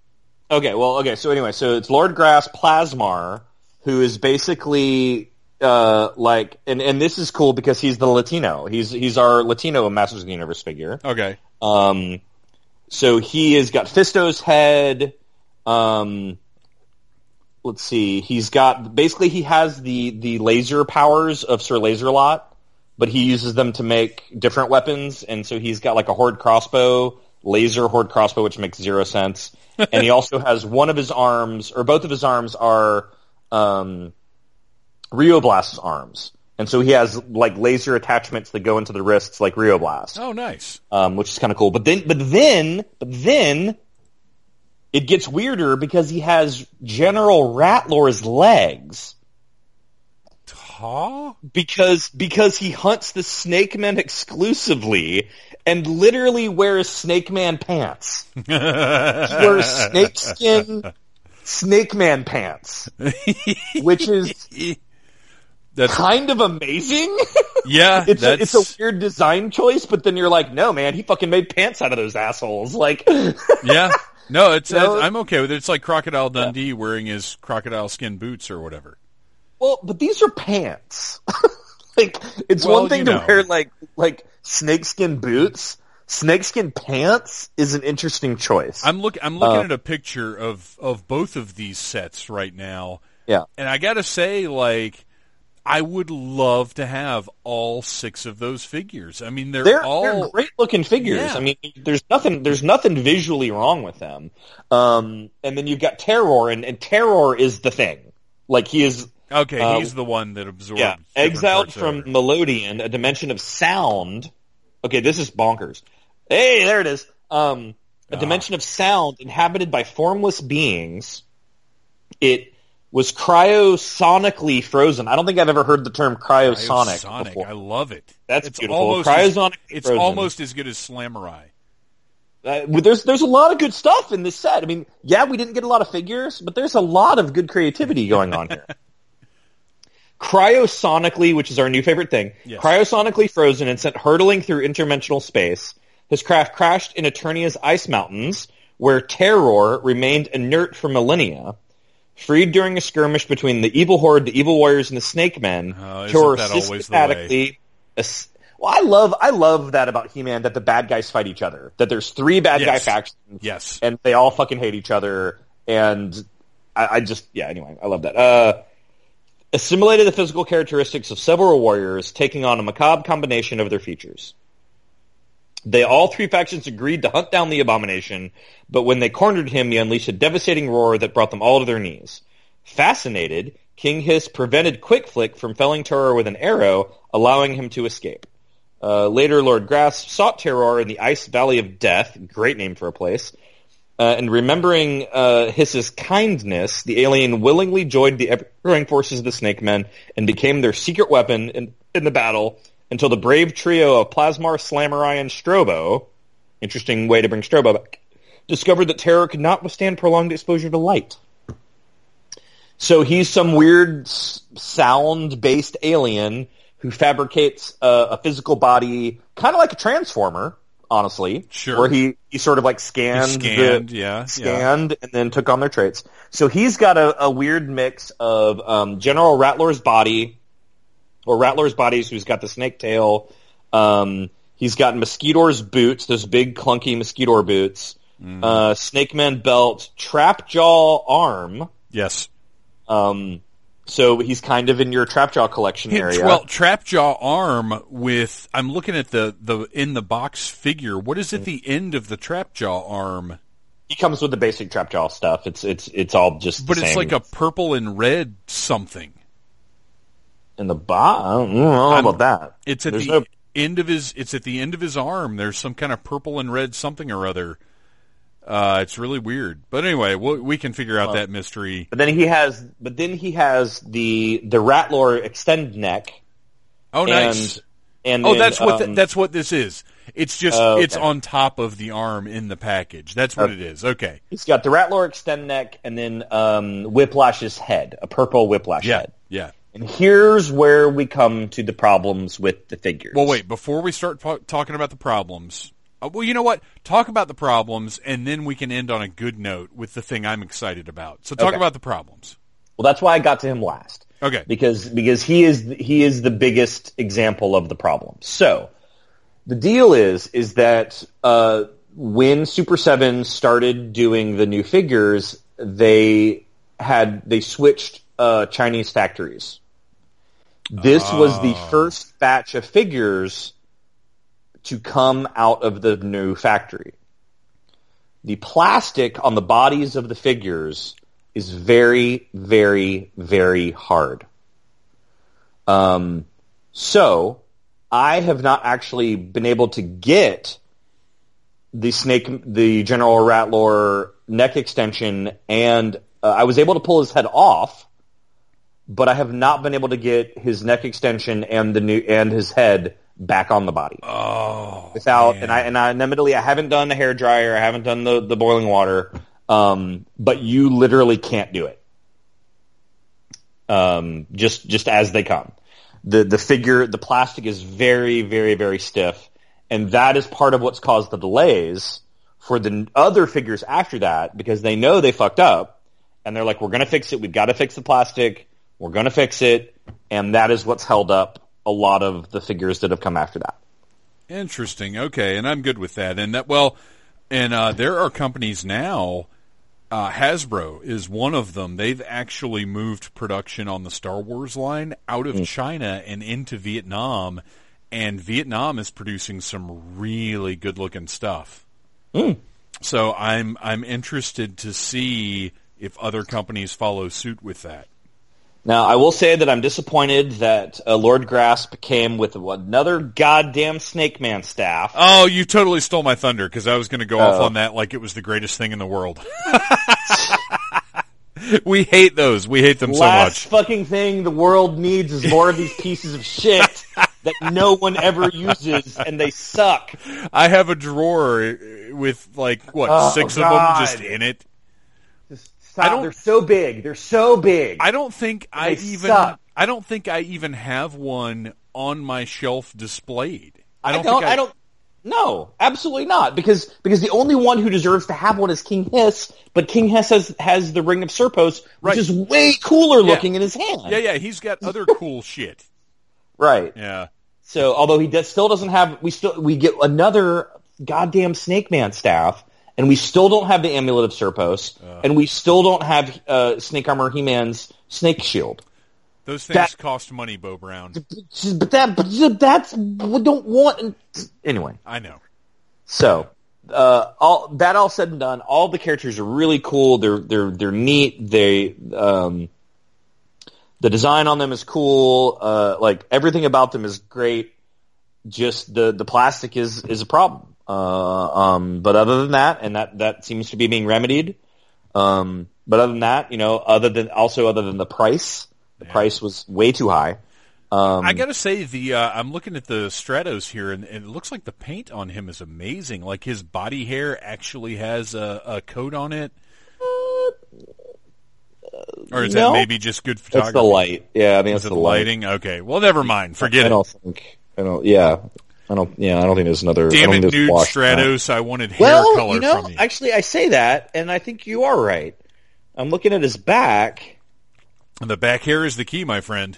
Okay, well, okay. So anyway, so it's Lord Grasp Plasmar, who is basically uh, like, and and this is cool because he's the Latino. He's he's our Latino Masters of the Universe figure. Okay. Um, so he has got Fisto's head. Um, let's see. He's got basically he has the the laser powers of Sir Laserlot, but he uses them to make different weapons. And so he's got like a horde crossbow, laser horde crossbow, which makes zero sense. and he also has one of his arms, or both of his arms are um, Rio Blast's arms. And so he has like laser attachments that go into the wrists like Rio Blast Oh, nice. um, which is kind of cool. But then, but then, but then, it gets weirder because he has General Rattler's legs Huh? because because he hunts the Snake Man exclusively and literally wears Snake Man pants. He wears snakeskin Snake Man pants, which is That's kind of amazing. yeah. It's a, it's a weird design choice, but then you're like, no, man, he fucking made pants out of those assholes. Like, yeah. No, it's No. I'm okay with it. It's like Crocodile Dundee wearing his crocodile skin boots or whatever. Well, but these are pants. like it's Well, one thing to know. wear like like snakeskin boots. Snakeskin pants is an interesting choice. I'm look I'm looking Uh, at a picture of of both of these sets right now, yeah. and I got to say, like, I would love to have all six of those figures. I mean, they're, They're, all they're great looking figures. Yeah. I mean, there's nothing there's nothing visually wrong with them. Um, and then you've got Terror, and, and Terror is the thing. Like he is, okay. uh, he's the one that absorbed. yeah, exiled from. Melodian, a dimension of sound. Okay, this is bonkers. Hey, there it is. Um, a Ah. dimension of sound inhabited by formless beings. It was cryosonically frozen. I don't think I've ever heard the term cryosonic Cryosonic. before. I love it. That's it's beautiful. Almost as, it's frozen. almost as good as Slamurai. Uh, there's there's a lot of good stuff in this set. I mean, yeah, we didn't get a lot of figures, but there's a lot of good creativity going on here. Cryosonically, which is our new favorite thing, Yes. cryosonically frozen and sent hurtling through interdimensional space, his craft crashed in Eternia's ice mountains, where Terror remained inert for millennia. Freed during a skirmish between the evil horde, the evil warriors, and the snake men, Oh, Terror that always the way? systematically well, I love I love that about He-Man that the bad guys fight each other. That there's three bad guy factions, Yes. and they all fucking hate each other. And I, I just yeah. Anyway, I love that. Uh, assimilated the physical characteristics of several warriors, taking on a macabre combination of their features. They all three factions agreed to hunt down the abomination, but when they cornered him, he unleashed a devastating roar that brought them all to their knees. Fascinated, King Hiss prevented Quick Flick from felling Terror with an arrow, allowing him to escape. Uh, later, Lord Grasp sought Terror in the Ice Valley of Death, great name for a place, uh, and remembering uh, Hiss's kindness, the alien willingly joined the ever-growing forces of the Snake Men and became their secret weapon in, in the battle until the brave trio of Plasmar, Slamurai, and Strobo, interesting way to bring Strobo back, discovered that Terror could not withstand prolonged exposure to light. So he's some weird sound-based alien who fabricates a, a physical body, kind of like a transformer, honestly. Sure. Where he, he sort of like scanned, He scanned, the, yeah, scanned, and then took on their traits. So he's got a, a weird mix of um, General Rattler's body, or Rattler's bodies, who's got the snake tail. Um, he's got Mosquitor's boots, those big clunky Mosquitor boots. Mm. Uh, Snake Man belt, trap jaw arm. Yes. Um, so he's kind of in your Trapjaw collection area. Well, Trapjaw arm with I'm looking at the the in the box figure. What is at the end of the Trapjaw arm? he comes with the basic Trapjaw stuff. It's it's it's all just. But it's same. like a purple and red something. in the bot. I don't know I'm- about that. It's at There's the no- end of his. It's at the end of his arm. There's some kind of purple and red something or other. Uh, it's really weird. But anyway, we we can figure out that mystery. But then he has, but then he has the the Rattler extend neck, Oh, nice. and and oh, then, that's what um, th- that's what this is. It's just Oh, okay. it's on top of the arm in the package. That's what it is. Okay. he's got the Rattler extend neck, and then um, Whiplash's head, a purple Whiplash Yeah. head. Yeah. And here's where we come to the problems with the figures. Well, wait. Before we start po- talking about the problems, uh, well, you know what? Talk about the problems, and then we can end on a good note with the thing I'm excited about. So talk Okay. about the problems. Well, that's why I got to him last. Okay. because because he is he is the biggest example of the problem. So the deal is is that uh, when Super Seven started doing the new figures, they had they switched uh, Chinese factories. This was the first batch of figures to come out of the new factory. The plastic on the bodies of the figures is very, very, very hard. Um, so I have not actually been able to get the snake, the General Rattler neck extension, and uh, I was able to pull his head off, but I have not been able to get his neck extension and the new and his head back on the body Oh. without man. and I and I and admittedly I haven't done the hair dryer, I haven't done the the boiling water, um, but you literally can't do it. Um, just just as they come, the the figure the plastic is very very very stiff, and that is part of what's caused the delays for the other figures after that because they know they fucked up, and they're like, we're gonna fix it. We've got to fix the plastic. We're gonna fix it, and that is what's held up a lot of the figures that have come after that. Interesting. Okay, and I'm good with that. And that well, and uh, there are companies now. Uh, Hasbro is one of them. They've actually moved production on the Star Wars line out of China and into Vietnam, and Vietnam is producing some really good looking stuff. So I'm I'm interested to see if other companies follow suit with that. Now, I will say that I'm disappointed that uh, Lord Grasp came with another goddamn Snake Man staff. Oh, you totally stole my thunder because I was going to go off Oh. on that like it was the greatest thing in the world. we hate those. We hate them so Last much. fucking thing the world needs is more of these pieces of shit that no one ever uses, and they suck. I have a drawer with like what Oh, six of them just in it. I don't- They're so big. They're so big. I don't think I even. suck. I don't think I even have one on my shelf displayed. I don't. don't. think I, I don't. No, absolutely not. Because because the only one who deserves to have one is King Hiss, but King Hiss has has the Ring of Serpos, which Right. is way cooler looking in his hand. Yeah, yeah. He's got other cool shit. Right. Yeah. So although he does, still doesn't have, we still we get another goddamn Snake Man staff, and we still don't have the Amulet of Serpos, and we still don't have uh, Snake Armor He Man's Snake Shield. Those things That- cost money, Bo Brown. But that, but that's we don't want. Anyway, I know. so uh, all that all said and done, all the characters are really cool. They're they're they're neat. They um, the design on them is cool. Uh, like everything about them is great. Just the the plastic is is a problem. Uh, um, but other than that, and that that seems to be being remedied. Um, but other than that, you know, other than also other than the price, the price was way too high. Um, I gotta say the uh, I'm looking at the Stratos here, and, and, it looks like the paint on him is amazing. Like his body hair actually has a, a coat on it. or is no. that maybe just good photography? It's the light. Yeah, I mean, it's Is it the lighting? Okay, well, never mind. Forget I it. don't think. I don't. Yeah, I don't. Yeah, I don't think there's another. Damn it, nude wash on that. Stratos! I wanted hair Well, color you know, from you. actually, I say that, and I think you are right. I'm looking at his back. And the back hair is the key, my friend.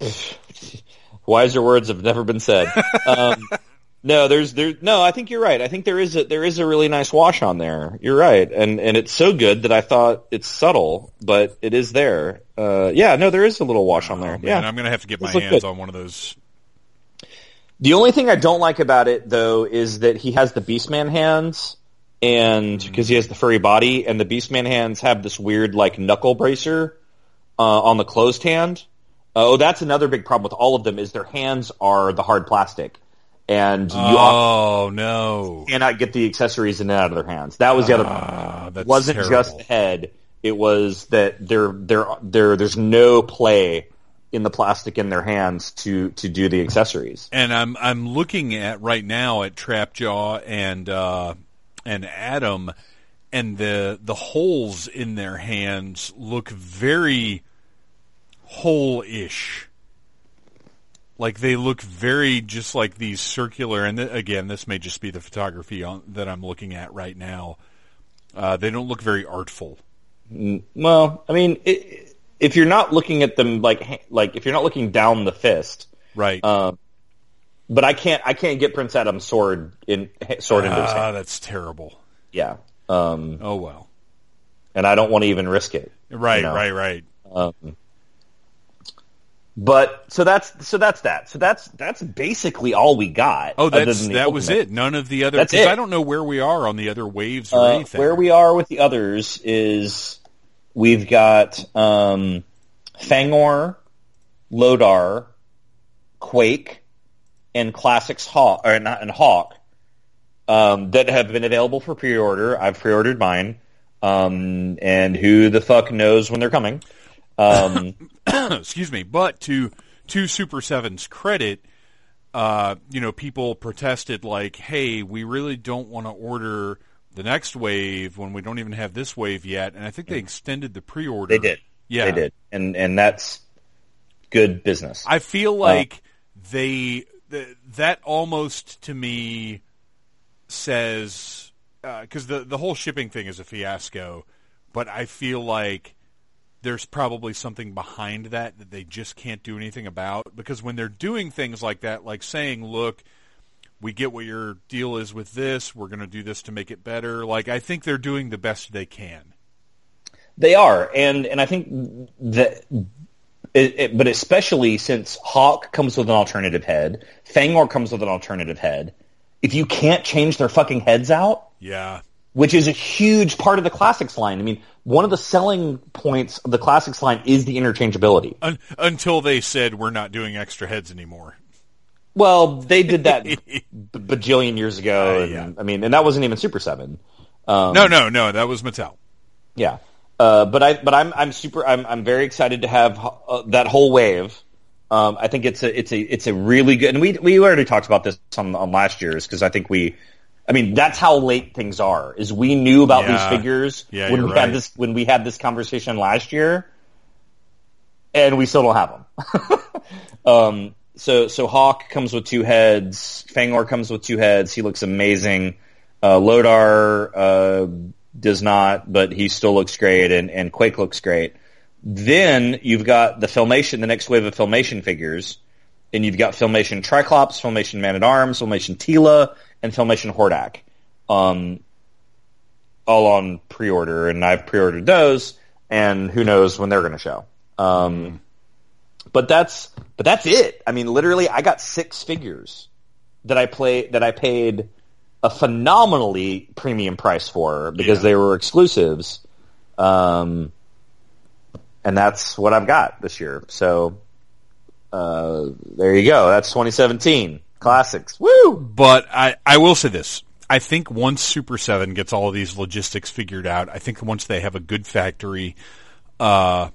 Wiser words have never been said. um, no, there's there. No, I think you're right. I think there is a there is a really nice wash on there. You're right, and and it's so good that I thought it's subtle, but it is there. Uh, yeah, no, there is a little wash on there. Oh, man, yeah, I'm gonna have to get my Those look hands good. on one of those. The only thing I don't like about it though is that he has the Beastman hands, and because he has the furry body, and the Beastman hands have this weird like knuckle bracer uh, on the closed hand. Oh, that's another big problem with all of them is their hands are the hard plastic, and you Oh no, cannot get the accessories in and out of their hands. That was the other. Ah, that's it wasn't terrible. just the head. It was that there, there, there, there's no play in the plastic in their hands to to do the accessories. And I'm I'm looking at right now at Trapjaw and uh, and Adam, and the the holes in their hands look very hole-ish. Like they look very just like these circular. And th- again, this may just be the photography on, that I'm looking at right now. Uh, they don't look very artful. Well, I mean, it, if you're not looking at them like like if you're not looking down the fist, Right. um, but I can't I can't get Prince Adam's sword in sword into his Ah, hand. that's terrible. Yeah, um, Oh well. and I don't want to even risk it. Right, You know. right, right. Um, but so that's so that's that. So that's that's basically all we got. Oh, that's that was it. None of the other. That's it. I don't know where we are on the other waves or Uh, anything. where we are with the others is we've got um, Fangor, Lodar, Quakke, and Classics Hawk, or not, and Hawk um, that have been available for pre-order. I've pre-ordered mine, um, and who the fuck knows when they're coming? Um, excuse me. But to to Super Seven's credit, uh, you know, people protested like, "Hey, we really don't want to order the next wave when we don't even have this wave yet." And I think they mm. extended the pre-order. they did, Yeah, they did, and and that's good business. I feel uh, like they th- that almost to me says uh, because the the whole shipping thing is a fiasco, but I feel like there's probably something behind that that they just can't do anything about because when they're doing things like that, like saying, "Look." We get what your deal is with this. We're going to do this to make it better. Like I think they're doing the best they can. They are, and and I think that, it, it, but especially since Hawk comes with an alternative head, Fangor comes with an alternative head. If you can't change their fucking heads out, Yeah, which is a huge part of the classics line. I mean, one of the selling points of the classics line is the interchangeability. Un- until they said we're not doing extra heads anymore. Well, they did that b- bajillion years ago. Uh, and, yeah. I mean, and that wasn't even Super Seven. Um, No, no, no. That was Mattel. Yeah, uh, but I but I'm I'm super I'm I'm very excited to have uh, that whole wave. Um, I think it's a it's a it's a really good and we we already talked about this on, on last year's because I think we. I mean, that's how late things are. Is we knew about Yeah. these figures Yeah, when we right. had this when we had this conversation last year, and we still don't have them. um, so so Hawk comes with two heads. Fangor comes with two heads. He looks amazing. Uh, Lodar uh, does not, but he still looks great, and, and Quakke looks great. Then you've got the Filmation, the next wave of Filmation figures, and you've got Filmation Triclops, Filmation Man at Arms, Filmation Teela, and Filmation Hordak, um, all on pre-order, and I've pre-ordered those, and who knows when they're going to show. Um, but that's but that's it. I mean, literally, I got six figures that I play that I paid a phenomenally premium price for because Yeah. they were exclusives. Um, and that's what I've got this year. So uh, there you go. That's 2017 classics. Woo! But I, I will say this. I think once Super 7 gets all of these logistics figured out, I think once they have a good factory, uh,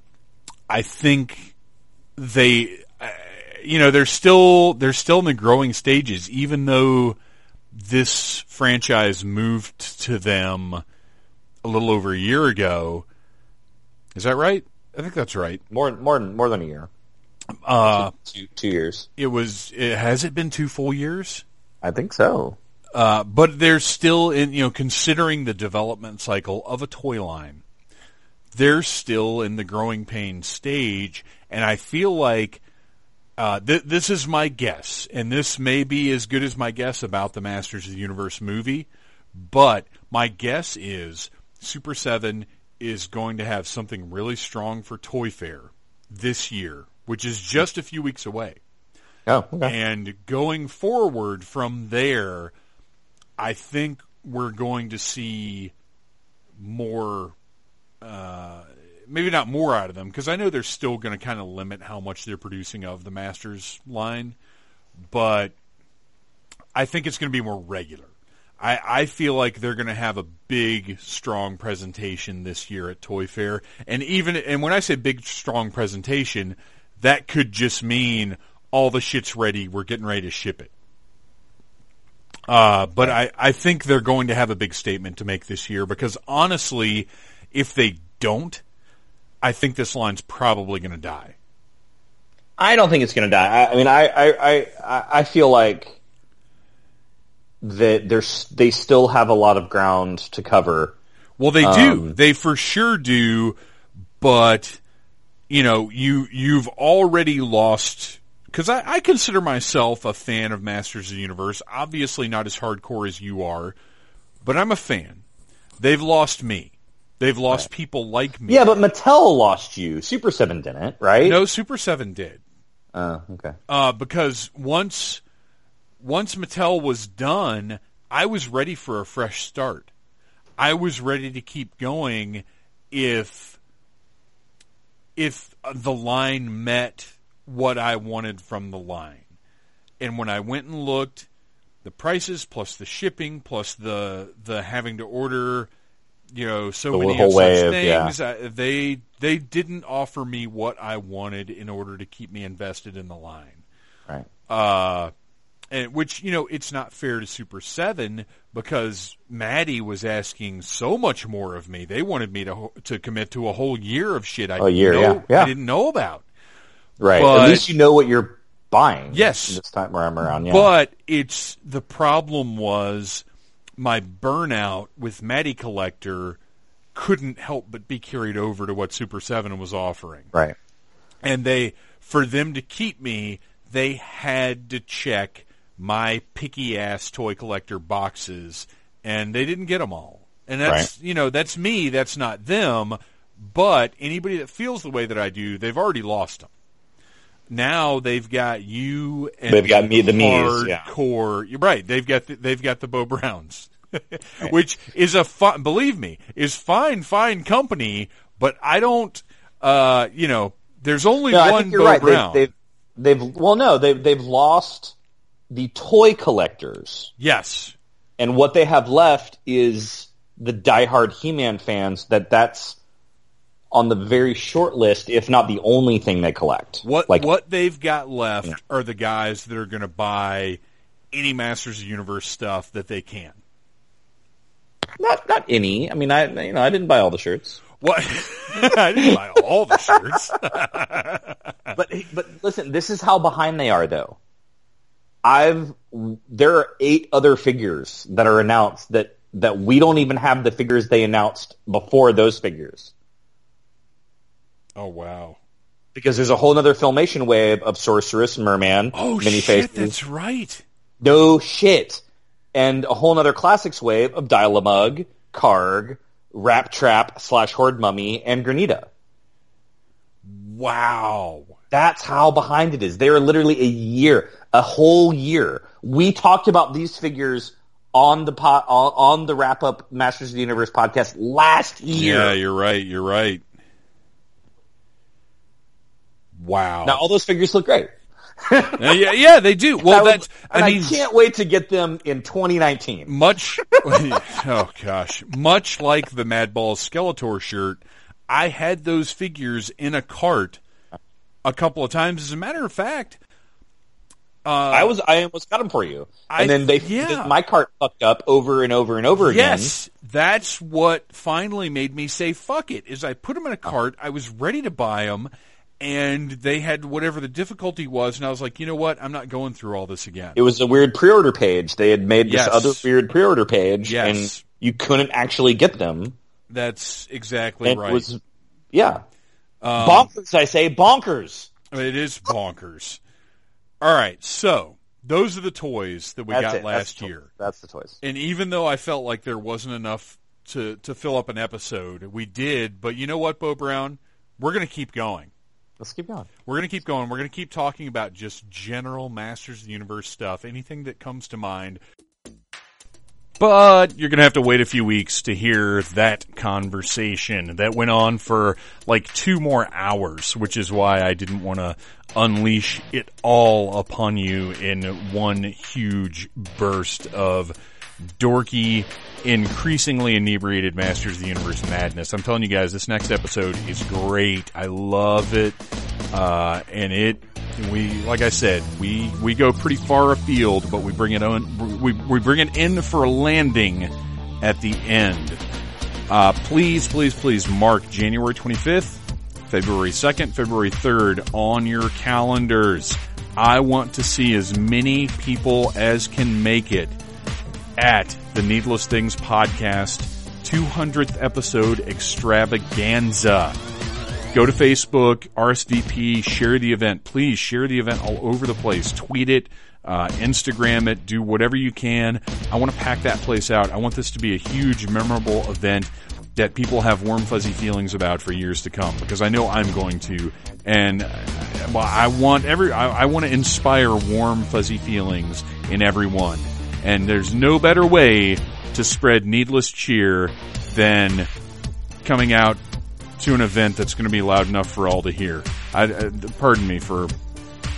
I think they, uh, you know, they're still they're still in the growing stages, even though this franchise moved to them a little over a year ago. Is that right? I think that's right. More more more than a year. Uh, two, two years. It was. It, has it been two full years? I think so. Uh, but they're still in. You know, considering the development cycle of a toy line, they're still in the growing pain stage, and I feel like uh, th- this is my guess, and this may be as good as my guess about the Masters of the Universe movie, but my guess is Super 7 is going to have something really strong for Toy Fair this year, which is just a few weeks away. Oh, okay. And going forward from there, I think we're going to see more uh, maybe not more out of them because I know they're still going to kind of limit how much they're producing of the Masters line, but I think it's going to be more regular. I, I feel like they're going to have a big, strong presentation this year at Toy Fair, and even and when I say big, strong presentation, that could just mean all the shit's ready. We're getting ready to ship it. Uh, but I, I think they're going to have a big statement to make this year because honestly, if they don't, I think this line's probably going to die. I don't think it's going to die. I, I mean, I, I, I, I feel like that there's they still have a lot of ground to cover. Well, they do. Um, they for sure do. But you know, you you've already lost because I, I consider myself a fan of Masters of the Universe. Obviously, not as hardcore as you are, but I'm a fan. They've lost me. They've lost right. people like me. Yeah, but Mattel lost you. Super Seven didn't, right? No, Super Seven did. Oh, uh, okay. Uh, because once once Mattel was done, I was ready for a fresh start. I was ready to keep going if if the line met what I wanted from the line. And when I went and looked, the prices plus the shipping plus the the having to order you know so the many of such things. Yeah. Uh, they they didn't offer me what I wanted in order to keep me invested in the line. Right. Uh, and which you know it's not fair to Super Seven because Matty was asking so much more of me. They wanted me to to commit to a whole year of shit I a year, know, yeah, yeah. I didn't know about. Right. But, At least you know what you're buying. Yes. This time around, yeah. But it's the problem was my burnout with Matty Collector couldn't help but be carried over to what Super 7 was offering. Right. And they, for them to keep me, they had to check my picky ass toy collector boxes, and they didn't get them all. And that's, right. you know, that's me, that's not them. But anybody that feels the way that I do, they've already lost them. Now they've got you and they've got me the me's, yeah. core. You're right. They've got the, they've got the Bo Browns. which is a fun, believe me, is fine, fine company, but I don't, uh, you know, there's only no, one you're Bo right. Brown. They've, they've, they've, well, no, they've, they've lost the toy collectors. Yes. And what they have left is the diehard He-Man fans that that's on the very short list, if not the only thing they collect. What, like, what they've got left yeah. are the guys that are going to buy any Masters of the Universe stuff that they can. Not not any. I mean, I you know I didn't buy all the shirts. What? I didn't buy all the shirts. but but listen, this is how behind they are, though. I've there are eight other figures that are announced that that we don't even have the figures they announced before those figures. Oh wow! Because there's a whole other filmation wave of Sorceress, Merman, oh mini shit, faces. that's right. No shit and a whole other classics wave of Dylamug, Karg, Rap Trap slash Horde Mummy, and Granita. Wow. That's how behind it is. They are literally a year, a whole year. We talked about these figures on the pot, on, on the wrap up Masters of the Universe podcast last year. Yeah, you're right. You're right. Wow. Now all those figures look great. yeah, yeah, they do. Well, that that's I mean, I can't wait to get them in 2019. Much, oh gosh, much like the Madball Skeletor shirt, I had those figures in a cart a couple of times. As a matter of fact, Uh, I was I almost got them for you, and I- then they yeah. my cart fucked up over and over and over again. Yes, that's what finally made me say fuck it. Is I put them in a cart. I was ready to buy them, and they had whatever the difficulty was, and I was like, you know what? I'm not going through all this again. It was a weird pre-order page. They had made this Yes. other weird pre-order page, Yes. and you couldn't actually get them. That's exactly And right. it was, yeah, Um, bonkers. I say bonkers. It is bonkers. All right, so those are the toys that we That's got it. Last the toy- year. That's the toys. And even though I felt like there wasn't enough to to fill up an episode, we did. But you know what, Bo Brown? We're going to keep going. Let's keep going. We're going to keep going. We're going to keep talking about just general Masters of the Universe stuff, anything that comes to mind. But you're going to have to wait a few weeks to hear that conversation that went on for like two more hours, which is why I didn't want to unleash it all upon you in one huge burst of dorky, increasingly inebriated Masters of the Universe madness. I'm telling you guys, this next episode is great. I love it. Uh, and it, we, like I said, we, we go pretty far afield, but we bring it on, we, we bring it in for a landing at the end. Uh, please, please, please mark January 25th, February 2nd, February 3rd on your calendars. I want to see as many people as can make it at the Needless Things podcast 200th episode extravaganza. Go to Facebook, RSVP, share the event. Please share the event all over the place. Tweet it, uh, Instagram it, do whatever you can. I want to pack that place out. I want this to be a huge, memorable event that people have warm, fuzzy feelings about for years to come because I know I'm going to. And uh, well, I want every, I, I want to inspire warm, fuzzy feelings in everyone. And there's no better way to spread needless cheer than coming out to an event that's going to be loud enough for all to hear. I, uh, pardon me for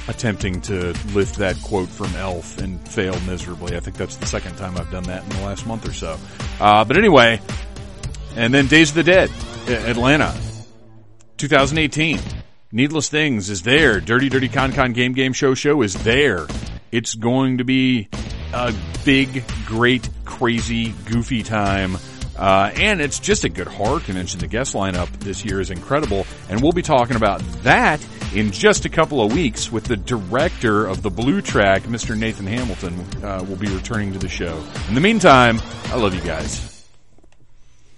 attempting to lift that quote from Elf and fail miserably. I think that's the second time I've done that in the last month or so. Uh, but anyway, and then Days of the Dead, Atlanta, 2018. Needless Things is there. Dirty Dirty Con Con Game Game Show Show is there. It's going to be a big, great, crazy, goofy time. Uh, and it's just a good horror convention. The guest lineup this year is incredible. And we'll be talking about that in just a couple of weeks with the director of the Blue Track, Mr. Nathan Hamilton, uh, will be returning to the show. In the meantime, I love you guys.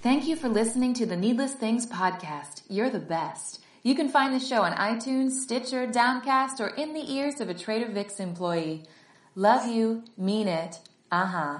Thank you for listening to the Needless Things podcast. You're the best. You can find the show on iTunes, Stitcher, Downcast, or in the ears of a Trader Vic's employee. Love you, mean it. Uh huh.